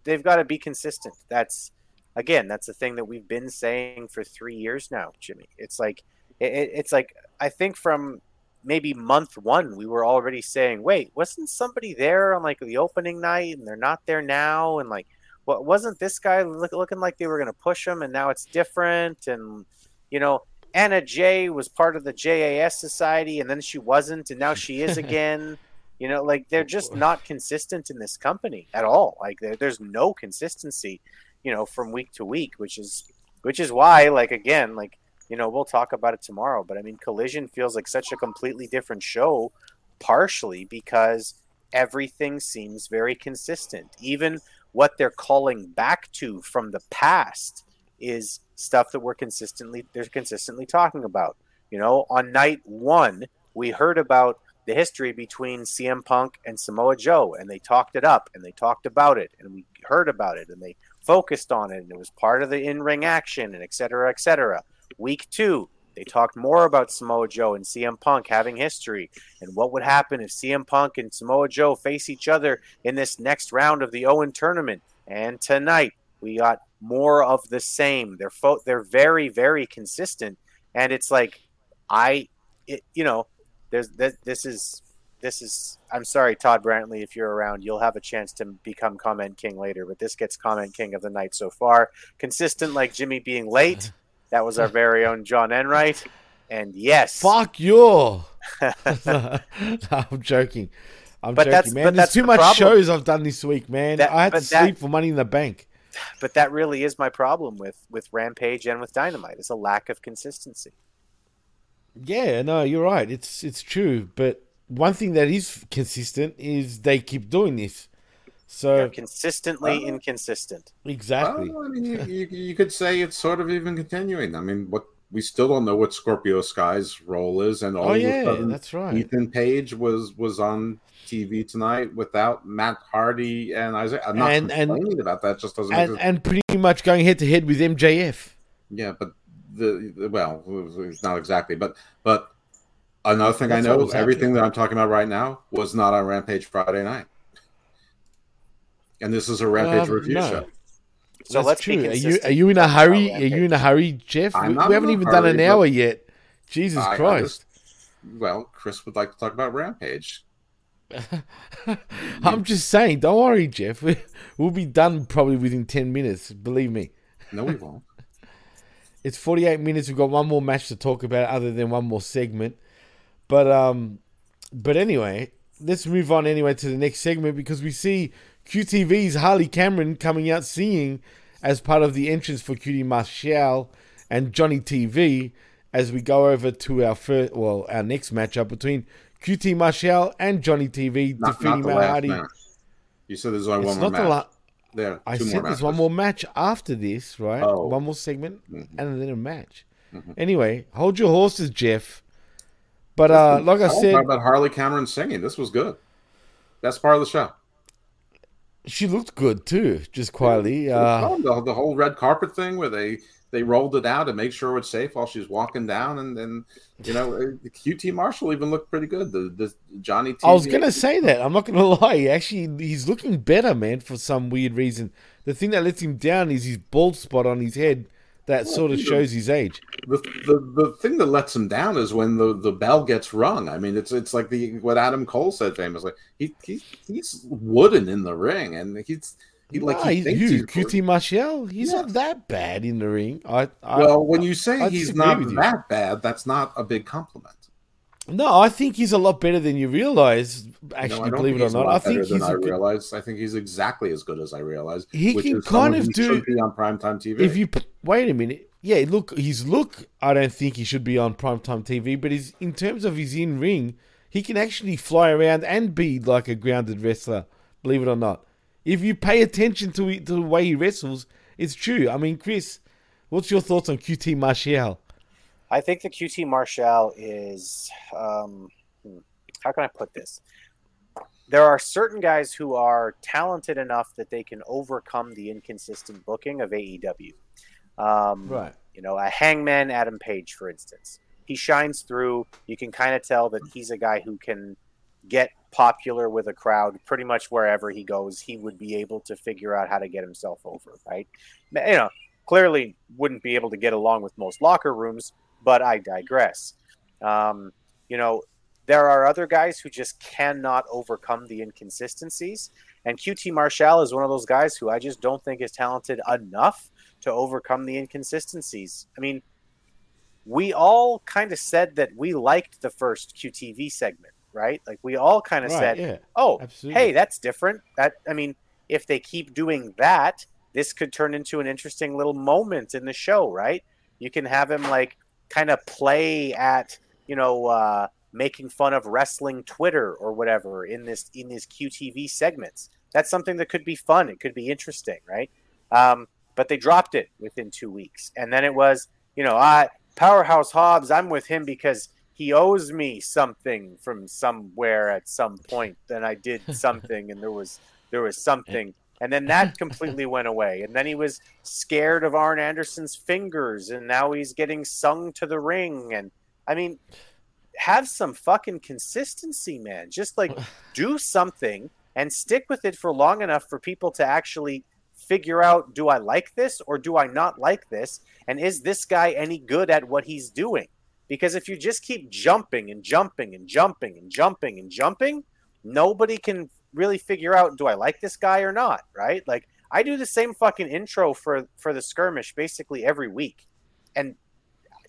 they've got to be consistent. That's again, that's the thing that we've been saying for three years now, Jimmy. It's like it, it's like I think from maybe month one we were already saying, wait, wasn't somebody there on like the opening night, and they're not there now, and like what wasn't this guy look, looking like they were going to push him, and now it's different, and you know. Anna Jay was part of the JAS society, and then she wasn't, and now she is again. You know, like they're just not consistent in this company at all. Like there's no consistency, you know, from week to week, which is which is why, like again, like you know, we'll talk about it tomorrow. But I mean, Collision feels like such a completely different show, partially because everything seems very consistent. Even what they're calling back to from the past is stuff that we're consistently they're consistently talking about. You know, on night one, we heard about the history between CM Punk and Samoa Joe, and they talked it up and they talked about it, and we heard about it, and they focused on it, and it was part of the in ring action, and et cetera, et cetera. Week two, they talked more about Samoa Joe and CM Punk having history, and what would happen if CM Punk and Samoa Joe face each other in this next round of the Owen tournament. And tonight, we got more of the same. They're fo- they're very very consistent, and it's like I, it, you know, there's this, this is this is I'm sorry Todd Brantley if you're around you'll have a chance to become comment king later but this gets comment king of the night so far consistent like Jimmy being late that was our very own John Enright and yes Fuck you! No, I'm joking. I'm But joking, man. There's too the much problem. shows I've done this week, man. That- I had to that- sleep for Money in the Bank. but that really is my problem with with Rampage and with Dynamite is a lack of consistency Yeah, no, you're right. It's it's true. But one thing that is consistent is they keep doing this. So They're consistently Uh, inconsistent exactly. Well, I mean, you, you, you could say it's sort of even continuing. I mean, what we still don't know what Scorpio Sky's role is, and all Oh of a yeah, sudden, that's right. Ethan Page was was on TV tonight without Matt Hardy and Isaiah. I'm not And- and- about that. Just doesn't. And it- and pretty much going head to head with MJF. yeah, but the, the well, it's not exactly, but but another thing That's I know, was everything that I'm talking about right now was not on Rampage Friday night, and this is a Rampage Um, review no. show. so That's let's true. Are you are you in a hurry? Are you in a hurry, Jeff? We, we haven't a even done an hour yet. Jesus I- I Christ. Well, Chris would like to talk about Rampage. I'm just saying, don't worry, Jeff. We, we'll be done probably within 10 minutes. Believe me. No, we won't. It's 48 minutes. We've got one more match to talk about other than one more segment. But um but anyway, let's move on anyway to the next segment because we see QTV's Harley Cameron coming out singing as part of the entrance for QT Marshall and Johnny TV as we go over to our first well, our next matchup between QT Marshall and Johnny TV Not, defeating not Matt Hardy. match. You said there's only It's one more match. la- there, I said there's one more match after this, right? Oh. One more segment Mhm. and then a match. Mhm. Anyway, hold your horses, Jeff. But uh, like I I'll said, about Harley Cameron singing. This was good. Best part of the show. she looked good too, just quietly. Uh, the, the whole red carpet thing where they they rolled it out and make sure it's safe while she's walking down, and then you know QT Marshall even looked pretty good. The, the Johnny. I was gonna say that. I'm not gonna lie. Actually, he's looking better, man, for some weird reason. The thing that lets him down is his bald spot on his head. That sort of shows his age. the, the the thing that lets him down is when the, the bell gets rung. I mean, it's it's like the what Adam Cole said famously. He, he he's wooden in the ring, and he's he like Nah, he he's, you, he's Marshall, he's Yeah. not that bad in the ring. I, I well. When you say I he's not that bad, that's not a big compliment. No, I think he's a lot better than you realize. No, Actually, don't believe it or he's a not, lot I think better than he's I good, realize. I think he's exactly as good as I realize. He which can is kind of do- should be on primetime TV. if you wait a minute, yeah, look, his look, I don't think he should be on primetime TV, but his in terms of his in ring, he can actually fly around and be like a grounded wrestler. Believe it or not, if you pay attention to, to the way he wrestles, it's true. I mean, Chris, what's your thoughts on QT Marshall? I think the QT Marshall is um, how can I put this? There are certain guys who are talented enough that they can overcome the inconsistent booking of AEW. Um, Right. You know, a Hangman Adam Page, for instance, he shines through. You can kind of tell that he's a guy who can get popular with a crowd pretty much wherever he goes. He would be able to figure out how to get himself over, right? You know, clearly wouldn't be able to get along with most locker rooms, but I digress. Um, you know, there are other guys who just cannot overcome the inconsistencies. And QT Marshall is one of those guys who I just don't think is talented enough to overcome the inconsistencies. I mean, we all kind of said that we liked the first QTV segment, right? Like we all kind of Right, said, yeah. "Oh, Absolutely. hey, that's different." That I mean, if they keep doing that, this could turn into an interesting little moment in the show, right? You can have him like kind of play at, you know, uh, making fun of wrestling Twitter or whatever in this in these QTV segments. That's something that could be fun. It could be interesting, right? Um, but they dropped it within two weeks, and then it was, you know, I Powerhouse Hobbs. I'm with him because he owes me something from somewhere at some point. Then I did something, and there was there was something, and then that completely went away. And then he was scared of Arn Anderson's fingers, and now he's getting sung to the ring. And I mean, have some fucking consistency, man. Just like do something and stick with it for long enough for people to actually figure out do I like this or do I not like this? And is this guy any good at what he's doing? Because if you just keep jumping and jumping and jumping and jumping and jumping, nobody can really figure out do I like this guy or not, right? Like I do the same fucking intro for for the skirmish basically every week. And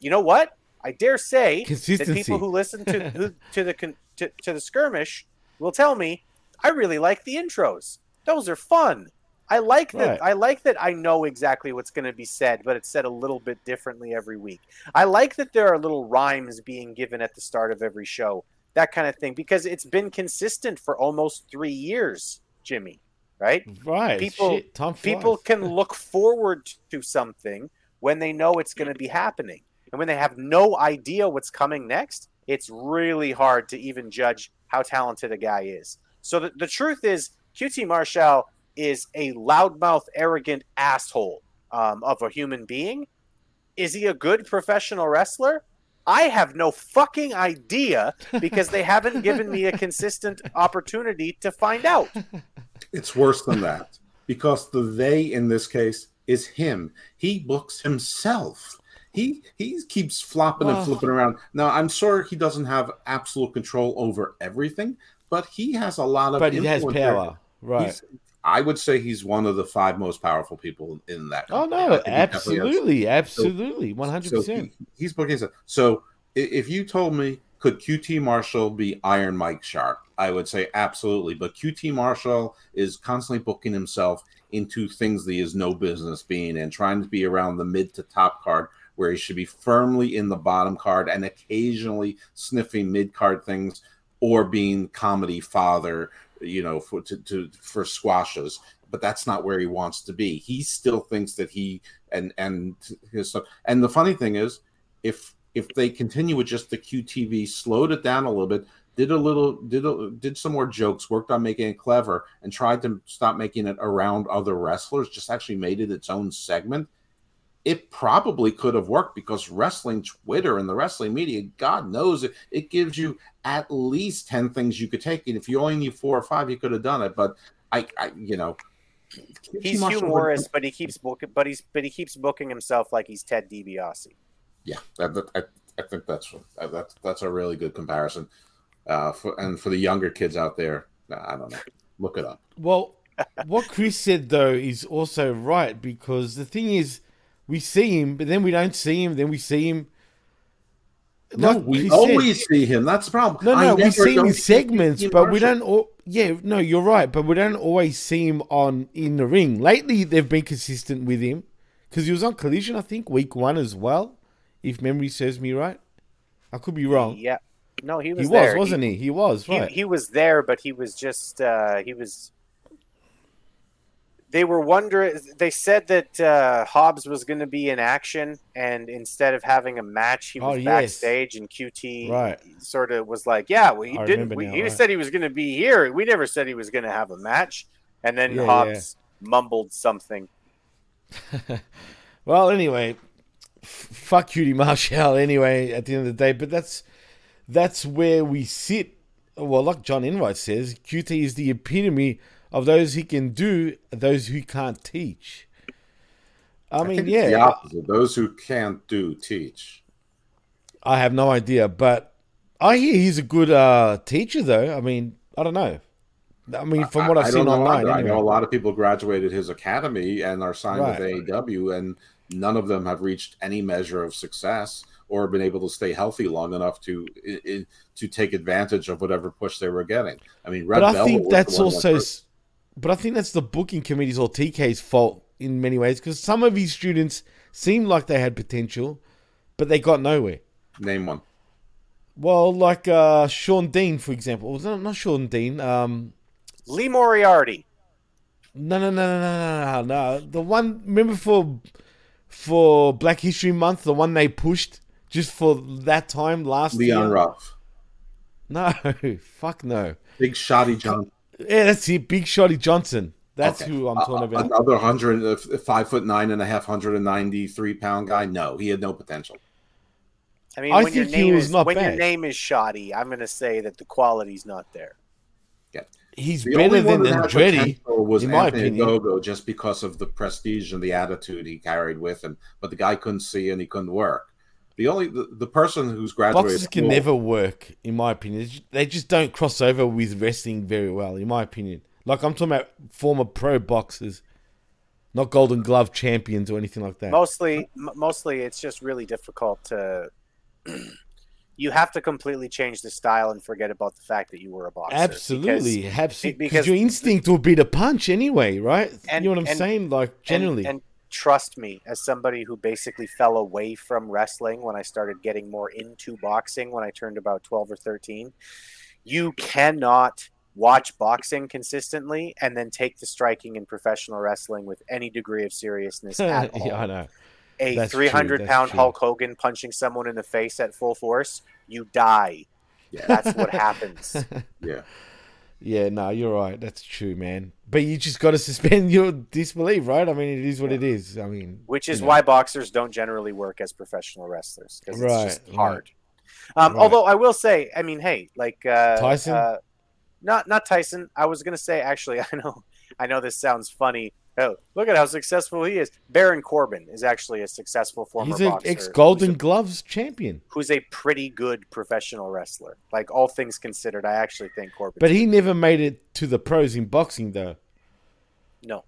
you know what? I dare say that people who listen to who, to the to, to the skirmish will tell me I really like the intros. Those are fun. I like that. Right. I like that. I know exactly what's going to be said, but it's said a little bit differently every week. I like that there are little rhymes being given at the start of every show, that kind of thing, because it's been consistent for almost three years, Jimmy. Right? Right. People- Shit. People can look forward to something when they know it's going to be happening, and when they have no idea what's coming next, it's really hard to even judge how talented a guy is. So the, the truth is, QT Marshall is a loudmouth, arrogant asshole um, of a human being. Is he a good professional wrestler? I have no fucking idea because they haven't given me a consistent opportunity to find out. It's worse than that because the they in this case is him. He books himself. He he keeps flopping and flipping around. Now I'm sure he doesn't have absolute control over everything, but he has a lot of. but he has influence there. power. Right. He's- I would say he's one of the five most powerful people in that. Oh company. No, think he definitely is. absolutely, absolutely, one hundred percent. he's booking himself. So if you told me could QT Marshall be Iron Mike Sharpe, I would say absolutely. But QT Marshall is constantly booking himself into things that he has no business being in, trying to be around the mid to top card where he should be firmly in the bottom card and occasionally sniffing mid card things or being comedy father, you know, for to, to for squashes. But that's not where he wants to be. He still thinks that he and and his stuff. And the funny thing is, if if they continue with just the QTV, slowed it down a little bit, did a little, did a, did some more jokes, worked on making it clever, and tried to stop making it around other wrestlers, just actually made it its own segment. It probably could have worked because wrestling Twitter and the wrestling media, God knows it, it gives you at least 10 things you could take. And if you only need four or five, you could have done it. But I, I you know, He's Marshall would- humorous, but he keeps booking, but he's but he keeps booking himself like he's Ted DiBiase. Yeah, that, that, I, I think that's that's that's a really good comparison. Uh, for, and for the younger kids out there, I don't know, look it up. Well, what Chris said though is also right because the thing is, we see him, but then we don't see him. Then we see him. No, Like we Chris said- always see him. That's the problem. No, I no, we see him in segments, Ian but we don't. All, yeah, no, you're right, but we don't always see him on in the ring. Lately, they've been consistent with him because he was on Collision, I think, week one as well, if memory serves me right. I could be wrong. Yeah, no, he was. he was was, there. wasn't he? He was He, right. he was there, but he was just uh, he was. They were wondering. They said that uh, Hobbs was going to be in action, and instead of having a match, he Oh, was yes. backstage, and QT Right. sort of was like, "Yeah, well, he I didn't. We, now, he right. said he was going to be here. We never said he was going to have a match." And then Yeah, Hobbs mumbled something. Well, anyway, fuck QT Marshall anyway. At the end of the day, but that's that's where we sit. Well, like John Enright says, QT is the epitome of those who can do, those who can't teach. I, mean, think it's yeah, the opposite. Those who can't do teach. I have no idea, but I hear he's a good uh, teacher, though. I mean, I don't know. I mean, from what I- I've I seen don't know online, either. I know a lot of people graduated his academy and are signed Right. with AEW, and none of them have reached any measure of success or been able to stay healthy long enough to i- i- to take advantage of whatever push they were getting. I mean, Red but I think that's that also, first- but I think that's the booking committee's or TK's fault in many ways because some of his students seemed like they had potential, but they got nowhere. name one. Well, like uh, Sean Dean, for example. Was not Sean Dean? Um, Lee Moriarty. no, no, no, no, no, no, no. The one remember for for Black History Month, the one they pushed just for that time last Leon year. Ruff, No, fuck no. Big Shoddy John. Yeah, that's it. Big Shotty Johnson. That's Okay. who I'm Uh, talking about. Another hundred, uh, five foot nine and a half, hundred and ninety three pound guy. No, he had no potential. I mean, I when your think he name was is not when your name is shoddy, I'm going to say that the quality's not there. Yeah, he's The better than one that had Andretti. was in my Anthony opinion. Gogo just because of the prestige and the attitude he carried with him. But the guy couldn't see and he couldn't work. The only the, the person who's graduated Boxers can school- never work, in my opinion. They just don't cross over with wrestling very well, in my opinion. Like I'm talking about former pro boxers, not Golden Glove champions or anything like that. Mostly, m- mostly, it's just really difficult to. you have to completely change the style and forget about the fact that you were a boxer. Absolutely, because- absolutely. because- Because your instinct will be to punch anyway, right? And- you know what I'm and- saying? Like and- generally, and, trust me, as somebody who basically fell away from wrestling when I started getting more into boxing when I turned about twelve or thirteen, you cannot watch boxing consistently and then take the striking in professional wrestling with any degree of seriousness at all. yeah, I know. a That's 300 pound true. Hulk Hogan punching someone in the face at full force, you die. Yeah, That's what happens. yeah. Yeah, no, you're right. That's true, man. But you just got to suspend your disbelief, right? I mean, it is what it is. I mean, Which is you know. why boxers don't generally work as professional wrestlers because it's Right, just right. hard. Um, Right. Although I will say, I mean, hey, like uh, Tyson? uh, not not Tyson. I was gonna say actually, I know, I know this sounds funny. Oh, look at how successful he is. Baron Corbin is actually a successful former he's an boxer. ex Golden a- Gloves champion. Who's a pretty good professional wrestler. Like all things considered, I actually think Corbin. But he never made it to the pros in boxing, though. no.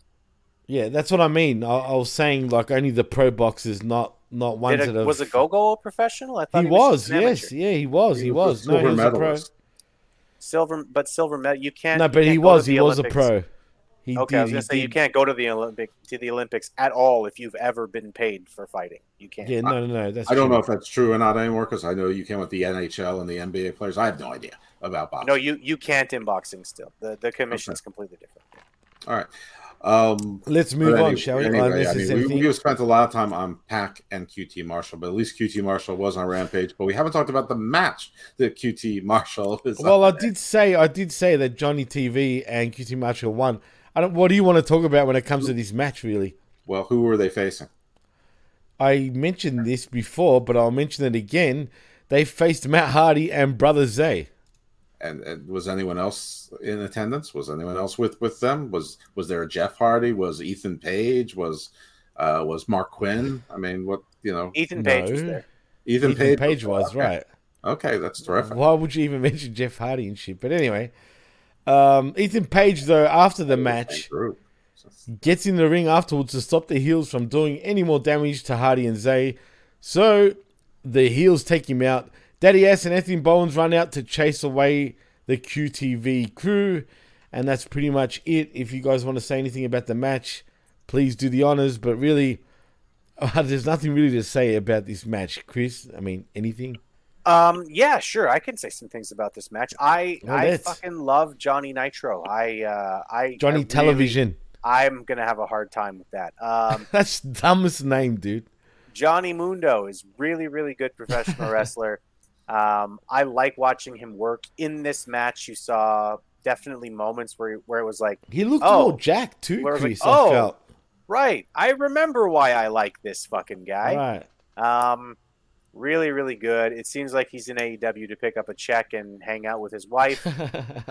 Yeah, that's what I mean. I, I was saying like only the pro boxers, not not ones Did that have. was a Go-Go a professional? I thought He he, was, was, yes, yeah, he was, he, He was. was No, he silver was a pro. Silver, but silver medal. You can't. No, but he can't was, he was a pro. He Okay, did, I was gonna say you can't go to the Olympic to the Olympics at all if you've ever been paid for fighting. You can't. Yeah, no, no, no. That's I don't know if that's true or not anymore because I know you came with the NHL and the NBA players. I have no idea about boxing. No, you you can't in boxing still. The the commission's completely different. All right. Um, Let's move on, anyway- shall we? anyway, Unless I there's mean, we, anything- we've spent a lot of time on Pac and QT Marshall, but at least QT Marshall was on Rampage. But we haven't talked about the match that QT Marshall is. Well, on. I did say I did say that Johnny TV and QT Marshall won. I don't. What do you want to talk about when it comes to this match? Really, Well, who were they facing? I mentioned this before, but I'll mention it again. They faced Matt Hardy and Brother Zay. And, and was anyone else in attendance? Was anyone else with with them? Was was there a Jeff Hardy? Was Ethan Page? Was uh, was Marq Quen? I mean, what you know? Ethan Page was there. Ethan, Ethan Page, Page was okay. right. Okay, that's terrific. Why would you even mention Jeff Hardy and shit? But anyway, um, Ethan Page though after the match gets in the ring afterwards to stop the heels from doing any more damage to Hardy and Zay. So the heels take him out. Daddy S and Anthony Bowens run out to chase away the QTV crew. And that's pretty much it. If you guys want to say anything about the match, please do the honors. But really, there's nothing really to say about this match, Chris. I mean, anything? Um, yeah, sure. I can say some things about this match. I Well, I let's. fucking love Johnny Nitro. I uh I I Johnny really- Television. I'm gonna have a hard time with that. Um, That's dumbest name, dude. Johnny Mundo is really, really good professional wrestler. Um, I like watching him work in this match. You saw definitely moments where where it was like, He looked Oh. more jacked too, it was like, oh, I felt. right, I remember why I like this fucking guy. Right. Um, really, really good. It seems like he's in AEW to pick up a check and hang out with his wife.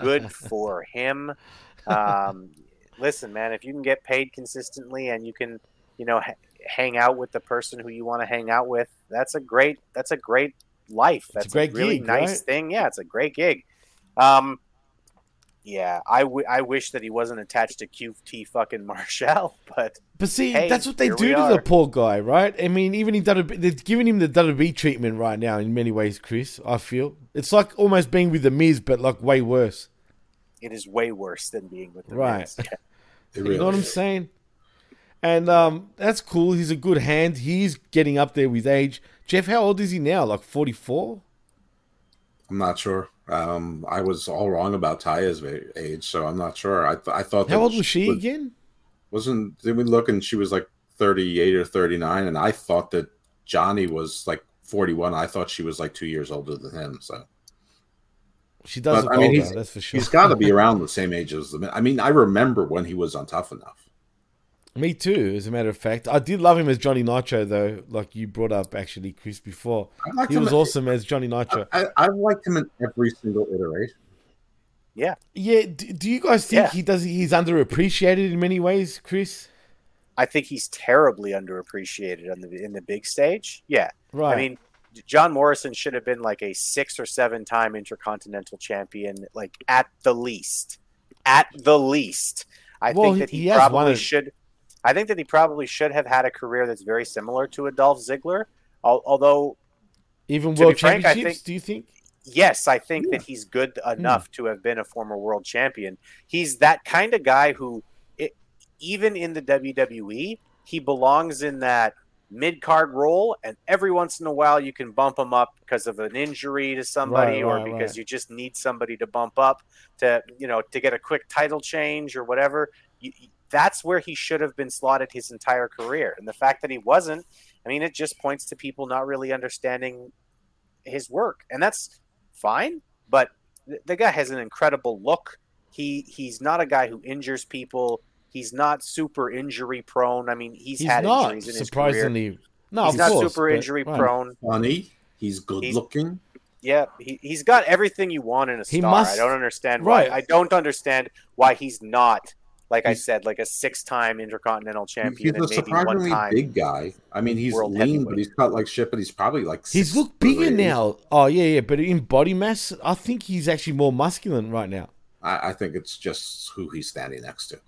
good for him. Um, listen, man, if you can get paid consistently and you can, you know, ha- hang out with the person who you want to hang out with, that's a great. That's a great life. That's a great really gig, nice right? thing. Yeah, it's a great gig. Um, yeah, I, w- I wish that he wasn't attached to QT fucking Marshall, but But see, Hey, that's what they do we to the poor guy, right? I mean, even in WWE, they're giving him the WWE treatment right now in many ways, Chris. I feel it's like almost being with the Miz, but like way worse. it is way worse than being with the Right. Miz. Yeah. It You really know what I'm saying? And um, that's cool. He's a good hand. He's getting up there with age. Jeff, how old is he now? Like 44? I'm not sure. Um, I was all wrong about Taya's age, so I'm not sure. I, th- I thought. How that old was she was- again? Wasn't did we look and she was like 38 or 39, and I thought that Johnny was like 41. I thought she was like two years older than him. So She does But, I mean, older, he's- that's for sure. he's got to be around the same age as the. I mean, I remember when he was on Tough Enough. Me too, as a matter of fact. I did love him as Johnny Nitro, though, like you brought up actually, Chris, before. He him. was awesome as Johnny Nitro. I, I liked him in every single iteration. yeah, Yeah, do, do you guys think Yeah. he does? He's underappreciated in many ways, Chris. I think he's terribly underappreciated on the in the big stage. Yeah, Right. I mean, John Morrison should have been like a six or seven time intercontinental champion, like at the least. At the least, I Well, think that he, he has won probably it. should. I think that he probably should have had a career that's very similar to a Dolph Ziggler. Although, even world frank, championships? think- do you think? yes, I think that he's good Hmm. enough to have been a former world champion. He's that kind of guy who, it, even in the WWE, he belongs in that mid card role, and every once in a while you can bump him up because of an injury to somebody, Right, or right, because right. you just need somebody to bump up to you know to get a quick title change or whatever. You- that's where he should have been slotted his entire career, and the fact that he wasn't, I mean, it just points to people not really understanding his work, and that's fine. But th- the guy has an incredible look. He he's not a guy who injures people. He's not super injury prone. I mean, he's, He's had not injuries in his career. surprisingly. No, He's of not course, super injury right. prone. Funny, he's good He's- looking. Yeah, he, he's got everything you want in a He star. must- I don't understand why. right. I don't understand why he's not, like I said, like a six-time intercontinental champion. He's champion a and maybe one surprisingly big guy. I mean, he's lean, but he's cut like shit. But he's probably like He's six looked bigger three. now. Oh yeah, yeah, but in body mass, I think he's actually more masculine right now. I, I think it's just who he's standing next to.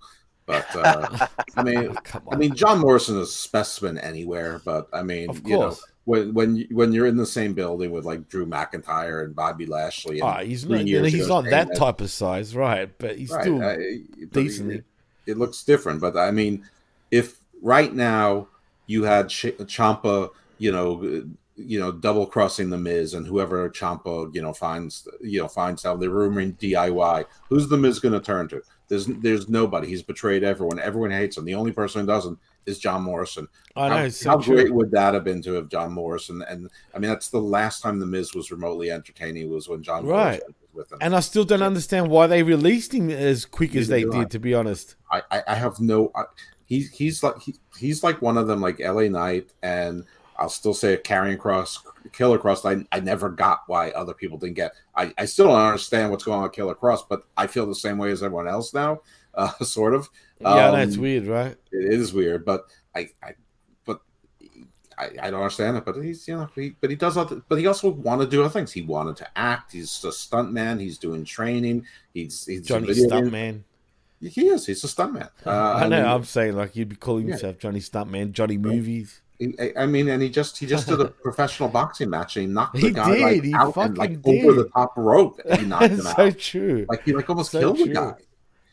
But uh, I mean, Come I mean, John Morrison is a specimen anywhere. But I mean, Of you know, course. when when you, when you're in the same building with like Drew McIntyre and Bobby Lashley, and Ah, he's not. He's not that type of size, right? But he's Right, still uh, but decently. It, looks different, but I mean, if right now you had Ch- Ciampa, you know, you know, double crossing the Miz, and whoever Ciampa, you know, finds, you know, finds out they're rumoring DIY, who's the Miz going to turn to? There's, there's nobody. He's betrayed everyone. Everyone hates him. The only person who doesn't is John Morrison. I know. how it's so how great would that have been to have John Morrison? And I mean, that's the last time the Miz was remotely entertaining was when John Right. Morrison with him. And I still don't understand why they released him as quick as they did. To be honest, I, I, I have no. I, he's he's like he, he's like one of them, like L.A. Knight, and I'll still say a Karrion Kross, Killer Kross. I, I never got why other people didn't get. I, I still don't understand what's going on with Killer Kross, but I feel the same way as everyone else now, uh, sort of. yeah, Um, that's weird, right? It is weird, but I, I I, I don't understand it. But he's you know, he, but he does other, but he also wanted to do other things. He wanted to act. He's a stunt man. He's doing training. He's he's a Johnny Stuntman. He is. He's a stuntman. Uh, I know. mean, I'm saying like you'd be calling Yeah. yourself Johnny Stuntman, Johnny Movies. I I mean, and he just he just did a professional boxing match and he knocked He the guy like did, he out and like fucking over the top rope. And he knocked him so out. true. Like he like almost So killed true. the guy.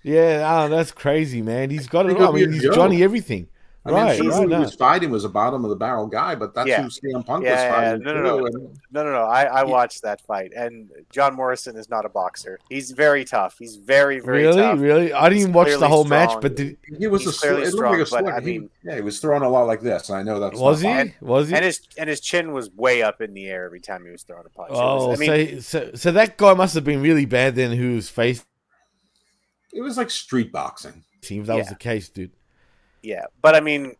Yeah, oh, that's crazy, man. He's got it all. I mean, he's. Johnny everything. I mean, right, sure, right. he was fighting was a bottom of the barrel guy, but that's Yeah. who CM Punk Yeah, was yeah, fighting. no, no, no. and- No, no, no. I, I watched that fight, and John Morrison is not a boxer. He's very tough. He's very, very Really, tough. really. Really? I didn't He's even watch the clearly whole match, but did, He was He's a clearly it looked like a strong, but, sl- I he- mean- yeah, he was throwing a lot like this. and I know that's was he? fine. Was he? and his and his chin was way up in the air every time he was throwing a punch. Oh, was, I mean, so, so so that guy must have been really bad then. Who was facing It was like street boxing. him? If that was the case, dude. Yeah, but I mean,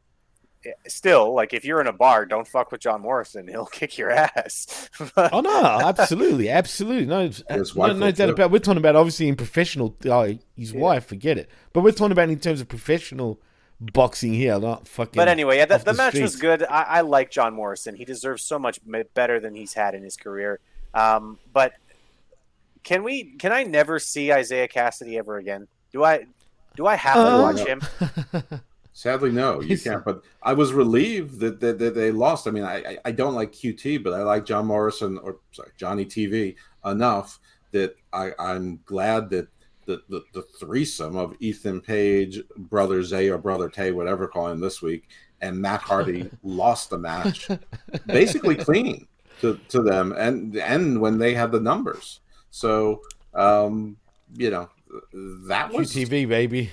still, like if you're in a bar, don't fuck with John Morrison. He'll kick your ass. Oh no, absolutely, absolutely, no, no, no doubt too. about. We're talking about obviously in professional. Oh, his wife, forget it. But we're talking about in terms of professional boxing here, not fucking. But anyway, yeah, the, the, the match was good. I, I like John Morrison. He deserves so much better than he's had in his career. Um, but can we? Can I never see Isiah Kassidy ever again? Do I? Do I have to Uh, watch him? Sadly, no, you can't. But I was relieved that, that, that they lost. I mean, I, I- don't like QT, but I like John Morrison or sorry Johnny TV enough that I, I'm glad that the, the, the threesome of Ethan Page, brother Zay or brother Tay, whatever calling him this week, and Matt Hardy lost the match basically clean to, to them, and and when they had the numbers. So um, you know that was QTV baby.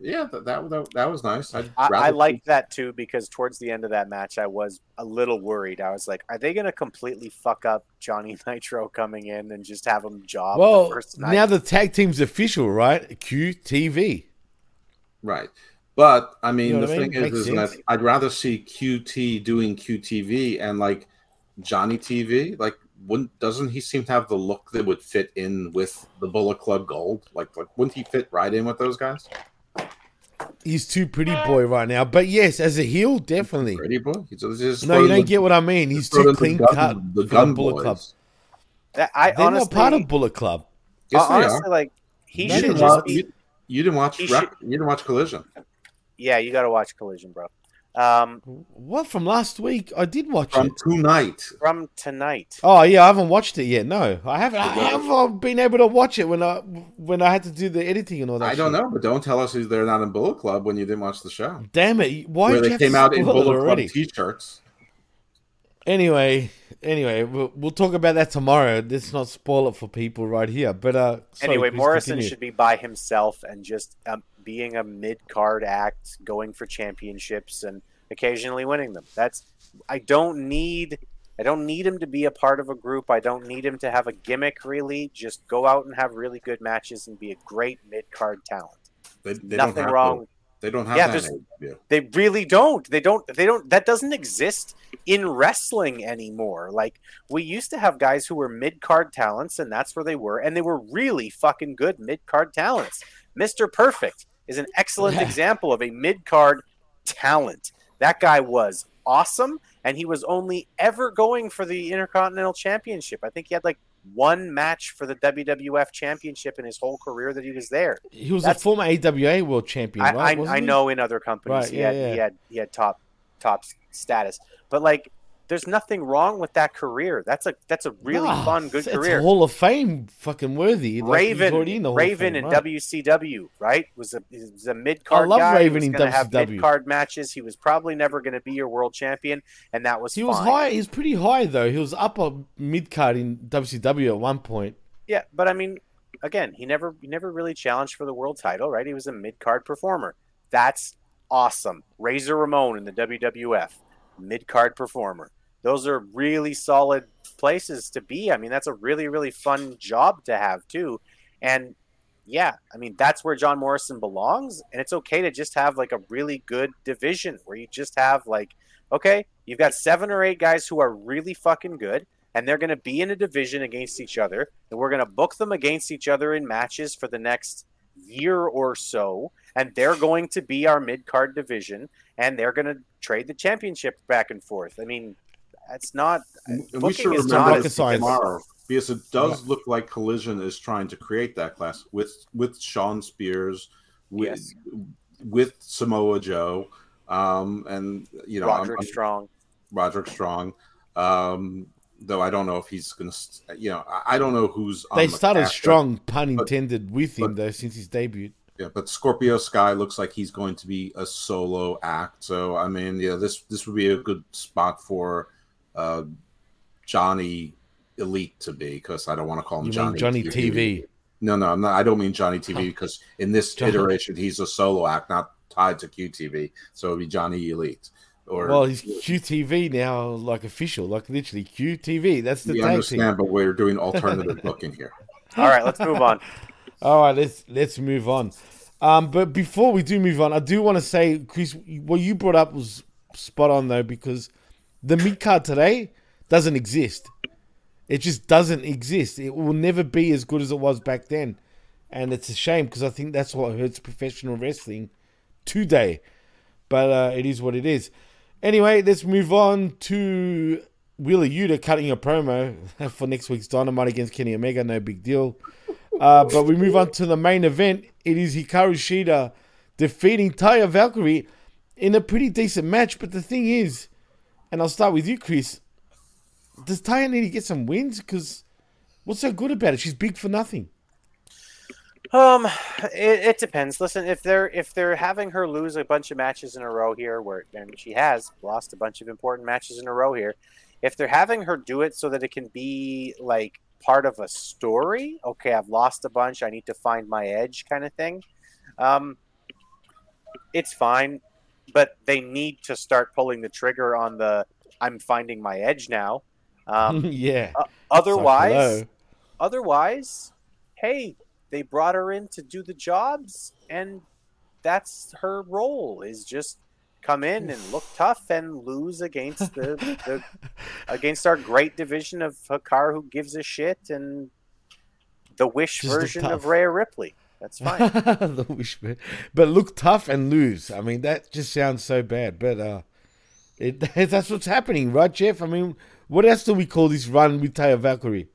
Yeah that, that that that was nice. I'd I, I rather- liked that too because towards the end of that match, I was a little worried. I was like, "Are they going to completely fuck up Johnny Nitro coming in and just have him job Well, the first night?" now the tag team's official, right? QTV. Right. But I mean, You know the thing mean? is, is that. I'd rather see QT doing QTV and like Johnny TV. Like, wouldn't doesn't he seem to have the look that would fit in with the Bullet Club Gold? Like, like wouldn't he fit right in with those guys? He's too pretty boy right now. But yes, as a heel, definitely. Pretty boy. He's just, just No, you don't the- get what I mean. He's too in the clean gun- cut The gun Bullet boys. Club. That- I They're honestly, not part of Bullet Club. Yes, they honestly, are. like he You should didn't, just watch, be. you, you didn't watch. Rec- should- you didn't watch Collision. Yeah, you got to watch Collision, bro. Um, What from last week? I did watch it. From it. tonight. from tonight. Oh yeah, I haven't watched it yet. No, I haven't. I haven't been able to watch it when I when I had to do the editing and all that. I don't know, but don't tell us they're not in Bullet Club when you didn't watch the show. Damn it! Why Where did you they came out in spoil it Bullet Club already? t-shirts. Anyway, anyway, we'll, we'll talk about that tomorrow. Let's not spoil it for people right here. But uh, sorry, anyway, Morrison continue. should be by himself and just um, being a mid card act, going for championships and occasionally winning them. That's I don't need I don't need him to be a part of a group. I don't need him to have a gimmick. Really, just go out and have really good matches and be a great mid card talent. They, they Nothing wrong. To, they don't have Yeah, that. AEW. They really don't. They don't. They don't. That doesn't exist in wrestling anymore. Like we used to have guys who were mid card talents, and that's where they were, and they were really fucking good mid card talents. Mister Perfect is an oh, excellent example of a mid card talent. That guy was awesome, and he was only ever going for the Intercontinental Championship. I think he had like one match for the WWF Championship in his whole career that he was there. He was a former AWA world champion, I, right? I, I know in other companies Right, he, yeah, had, yeah. he had he had top top status, but like there's nothing wrong with that career. That's a that's a really Nah, fun, good career. it's career. Hall of Fame, fucking worthy. Like, Raven, already in the Hall Raven Fame, in right? WCW, right? Was a was a mid card love guy. Raven in gonna have WCW. mid card matches. He was probably never going to be your world champion, and that was He fine. was high. He was pretty high though. He was upper mid card in WCW at one point. Yeah, but I mean, again, he never he never really challenged for the world title, right? He was a mid card performer. That's awesome. Razor Ramon in the WWF, mid card performer. Those are really solid places to be. I mean, that's a really really fun job to have too. And yeah, I mean that's where John Morrison belongs, and it's okay to just have like a really good division where you just have like, okay, you've got seven or eight guys who are really fucking good and they're going to be in a division against each other and we're going to book them against each other in matches for the next year or so and they're going to be our mid-card division and they're going to trade the championship back and forth i mean that's not And we booking should is remember not rocket this science. tomorrow because it does look like Collision is trying to create that class with with Shawn Spears, with Yes. with Samoa Joe, um, and you know I'm- roderick I'm- strong Roderick Strong. Um, though I don't know if he's gonna, st- you know, I- I don't know who's. on They the started cast, strong, pun but- intended, with him but- though since his debut. Yeah, but Scorpio Sky looks like he's going to be a solo act. So I mean, yeah, this this would be a good spot for uh, Johnny Elite to be because I don't want to call him You Johnny mean Johnny TV? No, no, I'm not, I don't mean Johnny TV because in this John- iteration he's a solo act, not tied to QTV. So it'd be Johnny Elite. Or Well, he's QTV now, like official, like literally QTV. That's the we tag understand, team. but we're doing alternative booking here. all right let's move on All right, let's let's move on. Um, but before we do move on, I do want to say, Chris, what you brought up was spot on though because the mid card today doesn't exist. It just doesn't exist. It will never be as good as it was back then, and it's a shame because I think that's what hurts professional wrestling today. But uh, it is what it is. Anyway, let's move on to Wheeler Yuta cutting a promo for next week's Dynamite against Kenny Omega. No big deal. Uh, but we move on to the main event. It is Hikaru Shida defeating Taya Valkyrie in a pretty decent match. But the thing is, and I'll start with you, Chris. Does Taya need to get some wins? Because what's so good about it? She's big for nothing. Um, it, it depends. Listen, if they're if they're having her lose a bunch of matches in a row here, where and she has lost a bunch of important matches in a row here, if they're having her do it so that it can be like part of a story, okay, I've lost a bunch, I need to find my edge, kind of thing. Um, it's fine, but they need to start pulling the trigger on the I'm finding my edge now. Um, yeah. o- otherwise, otherwise, hey, they brought her in to do the jobs, and that's her role is just come in and look tough and lose against the, the against our great division of Hikaru who gives a shit and the Wish Just version of. Rhea Ripley. That's fine. the wishbone. But look tough and lose. I mean, that just sounds so bad. But uh, it, that's what's happening, right, Jeff? I mean, what else do we call this run with Taya Valkyrie?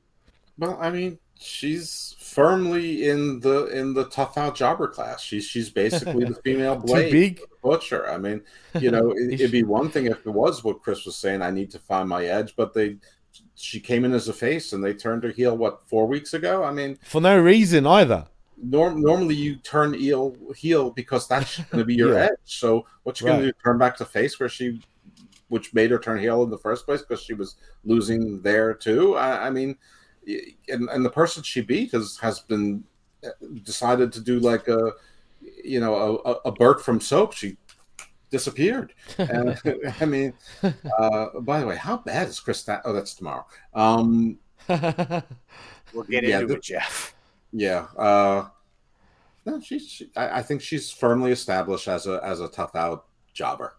Well, I mean, she's firmly in the in the tough out jobber class. She's she's basically the female Too blade big? butcher. I mean, you know, it, it'd be one thing if it was what Chris was saying. I need to find my edge, but they she came in as a face and they turned her heel what four weeks ago. I mean, For no reason either. Norm, normally you turn heel heel because that's going to be your Yeah. edge. So what you going Right. to do? Turn back to face where she, which made her turn heel in the first place because she was losing there too. I, I mean, and and the person she beat has has been uh, decided to do like a, you know, a, a, a Bert from Soap. She disappeared. And, I mean, uh, by the way, how bad is Chris? Stat- oh, that's tomorrow. Um, We'll get Yeah, into the- it, Jeff. Yeah. Uh, no, she's. She, I, I think she's firmly established as a as a tough out jobber.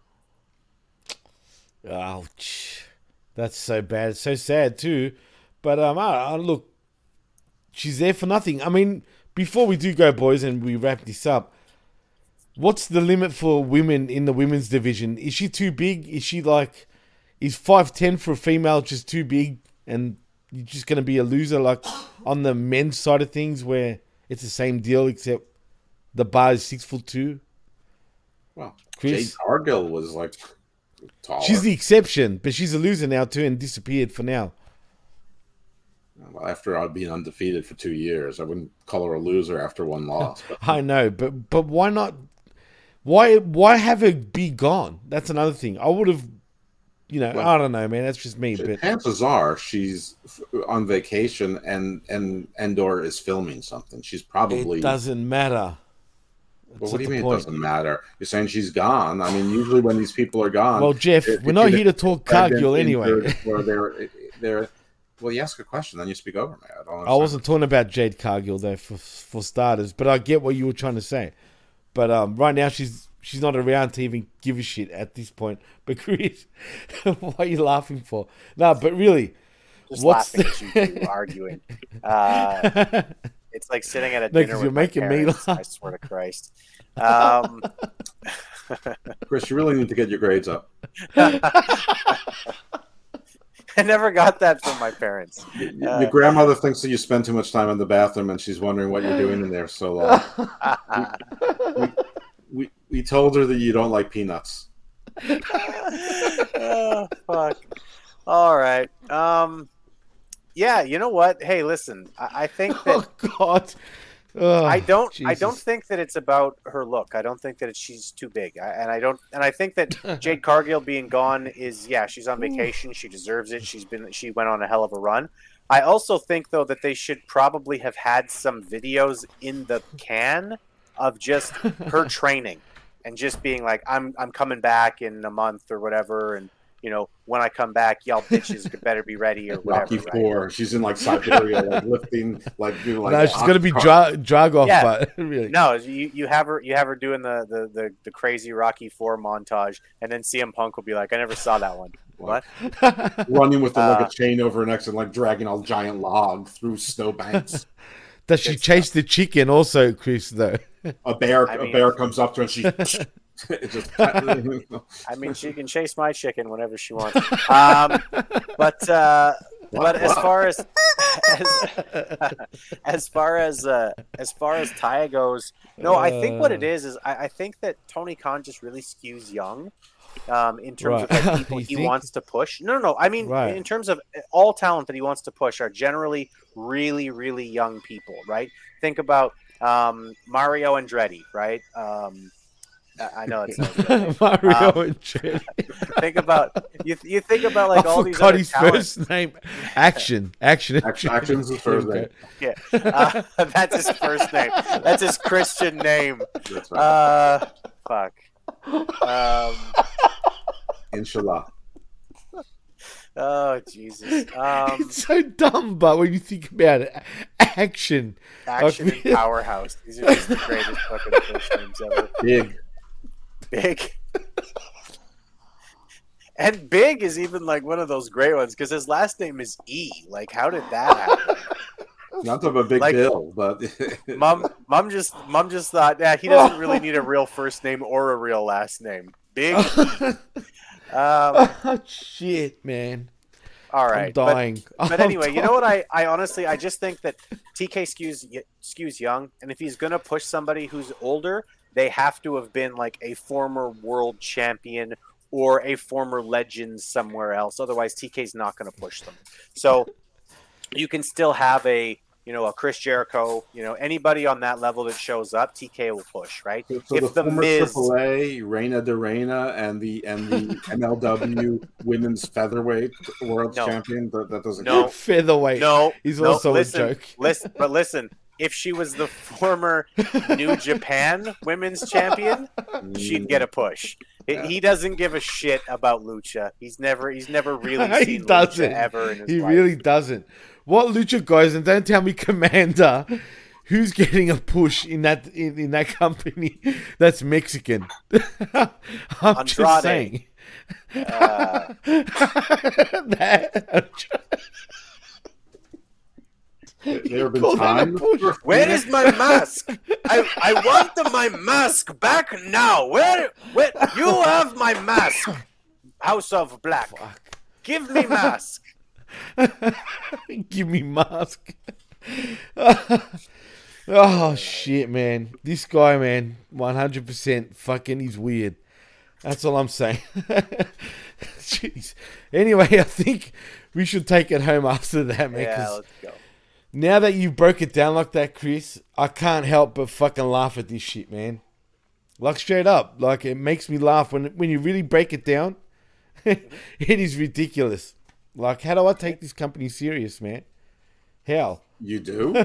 Ouch. That's so bad. So sad too. But um, I, I, look, she's there for nothing. I mean, before we do go, boys, and we wrap this up, what's the limit for women in the women's division? Is she too big? Is she like, is five ten for a female just too big, and you're just gonna be a loser like on the men's side of things where it's the same deal except the bar is six foot two. Well, Chris? Jade Cargill was like taller. She's the exception, but she's a loser now too, and disappeared for now. well, after I'd been undefeated for two years, I wouldn't call her a loser after one loss. But I know, but but why not? Why why have her be gone? That's another thing. I would have, you know, Well- I don't know, man. That's just me. But chances are she's on vacation and and Endor is filming something. She's probably. it doesn't matter. Well, what do you mean it point. doesn't matter? You're saying she's gone. I mean, usually when these people are gone. Well, Jeff, if- we're if not you here to talk Cargill anyway. Or they're they're. Well, you ask a question, then you speak over me. I don't. I wasn't talking about Jade Cargill though, for for starters. But I get what you were trying to say. But um, right now she's she's not around to even give a shit at this point. But Chris, what are you laughing for? No, but really, Just What's laughing at you two arguing. Uh, it's like sitting at a No, dinner 'cause with you're my making me parents, laugh. I swear to Christ. Um, Chris, you really need to get your grades up. I never got that from my parents. Y- Uh, Your grandmother thinks that you spend too much time in the bathroom, and she's wondering what you're doing in there so long. we, we told her that you don't like peanuts. oh, fuck. All right. Um, yeah. You know what? Hey, listen. I, I think that oh God, Oh, I don't. I don't think that it's about her look. I don't think that it's, she's too big. I, and I don't. And I think that Jade Cargill being gone is yeah. She's on vacation. She deserves it. She's been. She went on a hell of a run. I also think though that they should probably have had some videos in the can of just her training and just being like, I'm I'm coming back in a month or whatever, and you know, when I come back, y'all bitches better be ready or whatever. Rocky right? Four. She's in like Siberia, like lifting, like doing like. no, she's gonna be ox- drag off, Yeah. but really. No, you, you have her you have her doing the, the, the, the crazy Rocky Four montage, and then CM Punk will be like, "I never saw that one." What? running with the, like Uh, a chain over her neck and like dragging a giant log through snowbanks. Does she Good chase the chicken also, Chris? Though. a bear, I a mean- bear comes up to her and she. just I mean, she can chase my chicken whenever she wants. Um, but uh, but as far as as, as far as uh, as far as Taya goes, no, I think what it Uh. is is I, I think that Tony Khan just really skews young. Um, in terms of like people he think? wants to push. No, no, no. I mean, Right. in terms of all talent that he wants to push are generally really, really young people, right? Think about um, Mario Andretti, right? Um, I I know it's. Mario Um, and think about you. You think about like I all these forgot other his talents. first name. Action. Action. Action- Action's his first name. Yeah, uh, that's his first name. That's his Christian name. That's right. Uh, fuck. Um, Inshallah. oh Jesus. Um, It's so dumb, but when you think about it, action. action Okay. and powerhouse. These are just the greatest fucking first names ever. Big. Big. And Big is even like one of those great ones because his last name is E. Like, how did that happen? Not of a big Like- bill, but Mom, mom just, mom just thought, yeah, he doesn't really need a real first name or a real last name. Big. Um, oh shit, man! All right, I'm right, but, dying. but I'm anyway, you know what? I, I honestly, I just think that TK skews skews young, and if he's gonna push somebody who's older, they have to have been like a former world champion or a former legend somewhere else. Otherwise, TK's not gonna push them. So you can still have a you know a Chris Jericho, you know anybody on that level that shows up, TK will push, right? so if the, the former Miz- AAA, Reina de Reina, and the and the MLW Women's Featherweight World No. Champion, that, that doesn't No. count. featherweight. No, He's no, also listen, a joke. listen, but listen, if she was the former New Japan Women's Champion, she'd get a push. He- He doesn't give a shit about lucha. He's never, he's never really he seen lucha doesn't. ever in his He life. really doesn't. What lucha guys? And don't tell me Kommander, who's getting a push in that in, in that company that's Mexican. I'm just saying. Uh, That- There have been Call that a times. push. where- where is my mask? I, I want the, my mask back now. Where, where? You have my mask. House of Black. Give me mask. Give me mask. oh shit, man! This guy, man, one hundred percent fucking. He's weird. That's all I'm saying. Jeez. Anyway, I think we should take it home after that, man. Yeah, let's go. now that you broke it down like that, Chris, I can't help but fucking laugh at this shit, man. Like straight up, like it makes me laugh when when you really break it down. it is ridiculous. Like, how do I take this company serious, man? Hell, You do?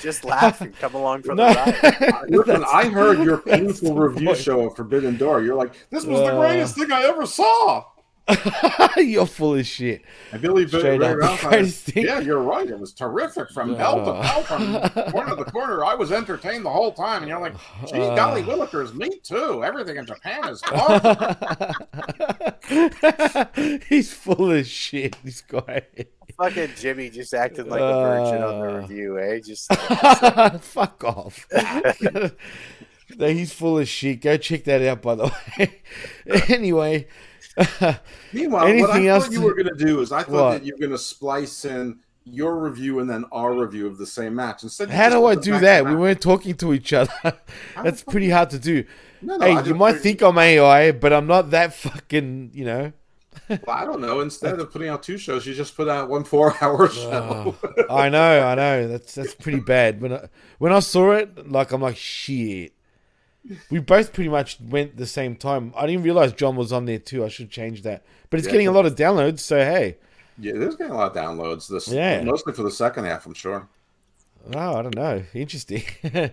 Just laugh and come along for No. the ride. Listen, I heard your that's painful review point. show of Forbidden Door. You're like, this was the Uh. greatest thing I ever saw. You're full of shit. And Billy Ray Straight up, Ralph, the greatest thing. yeah, you're right. It was terrific from hell to Uh. hell, from corner to corner. I was entertained the whole time, and you're like, "Gee, Uh. golly, Willikers, me too. Everything in Japan is awesome." He's full of shit. This guy. Fucking Jimmy just acted like a virgin on the Uh. review, eh? Just Fuck off. No, He's full of shit. Go check that out, by the way. anyway, Meanwhile, what I Anything else thought you to- were going to do is I thought What? that you were going to splice in your review and then our review of the same match. Instead, how do I do that? We weren't talking to each other. That's pretty hard to do. No, no, hey, you might think I'm AI, but I'm not that fucking, you know. Well, I don't know. Instead of putting out two shows, you just put out one four-hour show. Oh, I know, I know. That's that's pretty bad. When I, when I saw it, like I'm like shit. We both pretty much went the same time. I didn't realize John was on there too. I should change that. But it's Yeah. getting a lot of downloads, so hey. yeah, there's getting a lot of downloads. This, Yeah. mostly for the second half, I'm sure. Oh, I don't know. Interesting.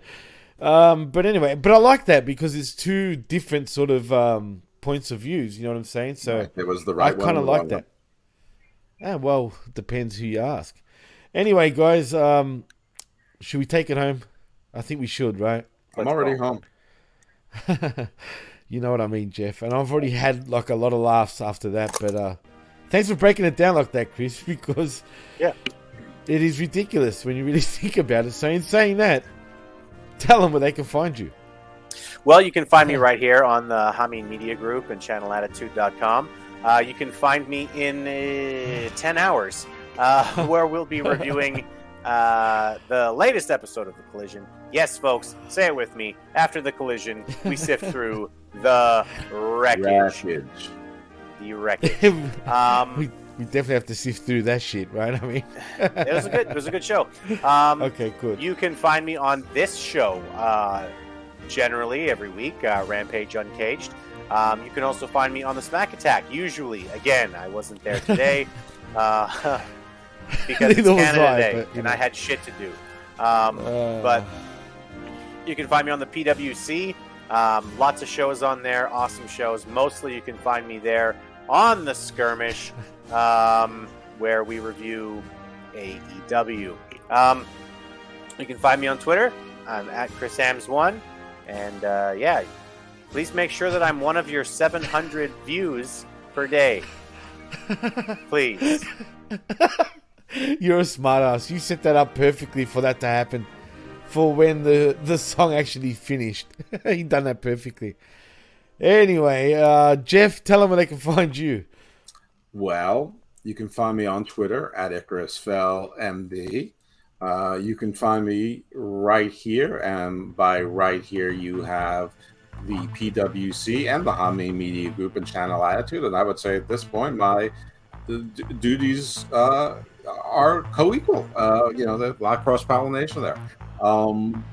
um, but anyway, but I like that because it's two different sort of um, points of views. You know what I'm saying? So it was the right one. kind of like that. Ah, well, depends who you ask. Anyway, guys, um, should we take it home? I think we should, right? I'm Let's already go. home. You know what I mean, Jeff. And I've already had like a lot of laughs after that. But uh, thanks for breaking it down like that, Chris, because Yeah. it is ridiculous when you really think about it. So, in saying that, tell them where they can find you. Well, you can find me right here on the Hami Media Group and channelattitude.com. Uh, you can find me in uh, 10 hours, uh, where we'll be reviewing uh, the latest episode of The Collision. Yes, folks, say it with me. After the collision, we sift through the wreckage. Wreckage. The wreckage. we, Um, we definitely have to sift through that shit, right? I mean, it was a good. It was a good show. Um, okay, good. You can find me on this show uh, generally every week, uh, Rampage Uncaged. Um, you can also find me on the Smack Attack. Usually, again, I wasn't there today uh, because it's Canada I, Day but, and know. I had shit to do. Um, Uh, but you can find me on the PWC. Um, lots of shows on there, awesome shows. Mostly, you can find me there on the Skirmish, um, where we review AEW. Um, you can find me on Twitter. I'm at Chris Ambs1. And uh, yeah, please make sure that I'm one of your 700 views per day. Please. You're a smartass. You set that up perfectly for that to happen. For when the the song actually finished, you done that perfectly. Anyway, uh, Jeff, tell them where they can find you. Well, you can find me on Twitter at IcarusFellMD. Uh, you can find me right here, and by right here, you have the PWC and the Hami Media Group and Channel Attitude. And I would say at this point, my duties uh, are co-equal. Uh, you know, there's a lot of cross pollination there. Um,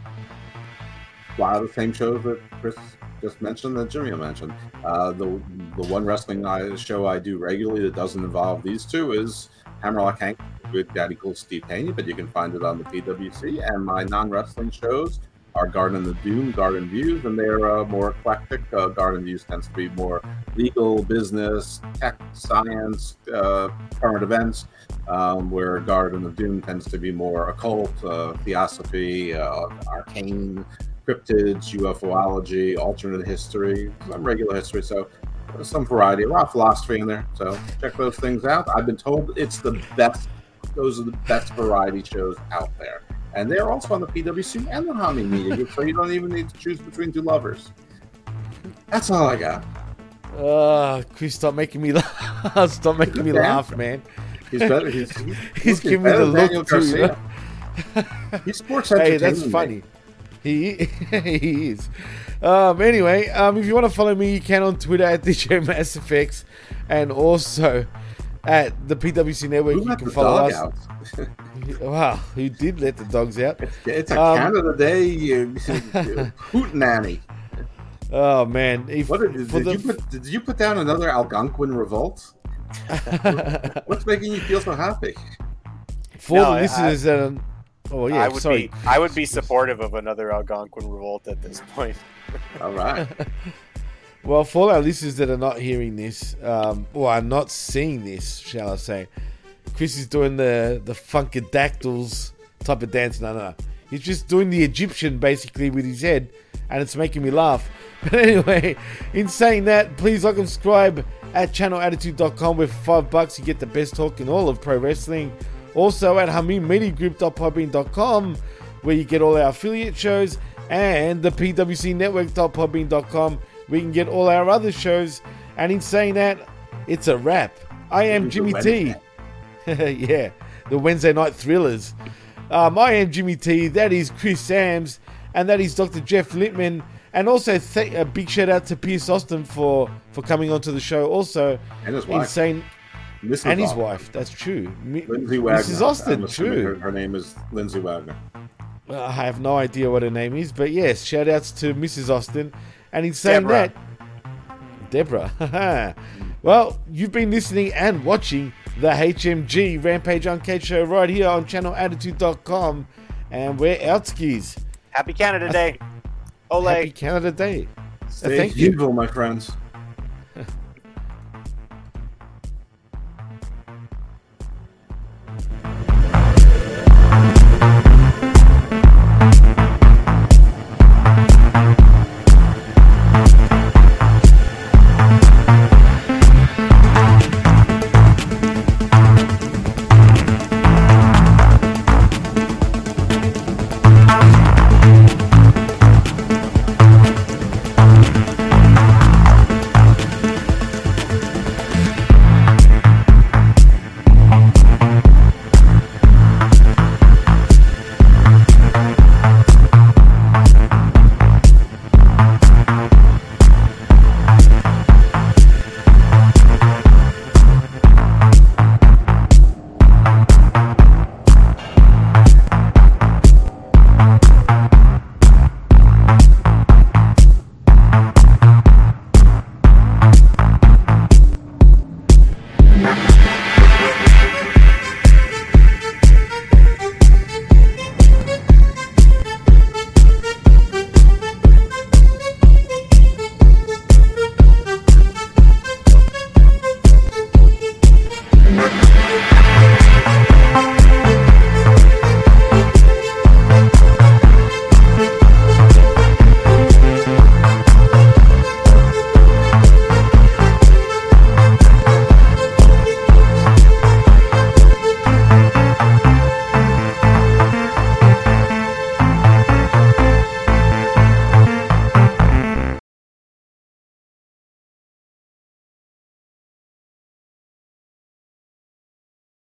a lot of the same shows that Chris just mentioned that Jimmy mentioned. Uh, the the one wrestling I, show I do regularly that doesn't involve these two is Hammerlock Hank with Daddy Cool Steve Haney, but you can find it on the PWC. And my non wrestling shows are Garden of Doom, Garden Views, and they're uh, more eclectic. Uh, Garden Views tends to be more legal, business, tech, science, uh, current events, um, where Garden of Doom tends to be more occult, uh, theosophy, uh, arcane, cryptids, UFOlogy, alternate history, some regular history. So some variety, a lot of philosophy in there. So check those things out. I've been told it's the best. Those are the best variety shows out there, and they're also on the PWC and the Hami Media Group, so you don't even need to choose between two lovers. That's all I got. Uh, Chris, stop making me laugh. stop making me laugh, man. He's better. He's, he's, giving me the look too? He's sports Hey, that's funny. He he is. Um, anyway, um, if you want to follow me, you can on Twitter at DJ Mass Effects, and also at the PWC Network. Who you let can the follow dog us. out? Wow, who did let the dogs out? It's a Um, Canada Day you, hoot nanny. Oh man, if, What did, did the- you put? Did you put down another Algonquin revolt? What's making you feel so happy? for No, the I- listeners that are, oh yeah, I would sorry. be I would be supportive of another Algonquin revolt at this point. All right. Well, for our listeners that are not hearing this, um, or are not seeing this, shall I say, Chris is doing the the funkadactyls type of dance. No, no, no. He's just doing the Egyptian basically with his head, and it's making me laugh. But anyway, in saying that, please like and subscribe at channelattitude.com with five bucks you get the best talk in all of pro wrestling. Also at hamimediagroup.podbean.com where you get all our affiliate shows and the pwcnetwork.podbean.com you can get all our other shows. And in saying that, it's a wrap. I am Jimmy T. Yeah, the Wednesday night thrillers. Um, I am Jimmy T. That is Chris Ambs, and that is Dr. Jeff Lippman. And also, th- a big shout out to Piers Austin for for coming onto the show. Also, And his wife. insane, Mrs. and his wife. That's true. Lindsay Wagner. Mrs. Austin, true. Her, her name is Lindsay Wagner. I have no idea what her name is, but yes, shout outs to Mrs. Austin. And in saying Deborah. that, Deborah. well, you've been listening and watching the HMG Rampage Uncaged show right here on channelattitude.com. And we're outskis. Happy Canada Day. Ole. Happy Canada Day. Stay thank you. evil, my friends.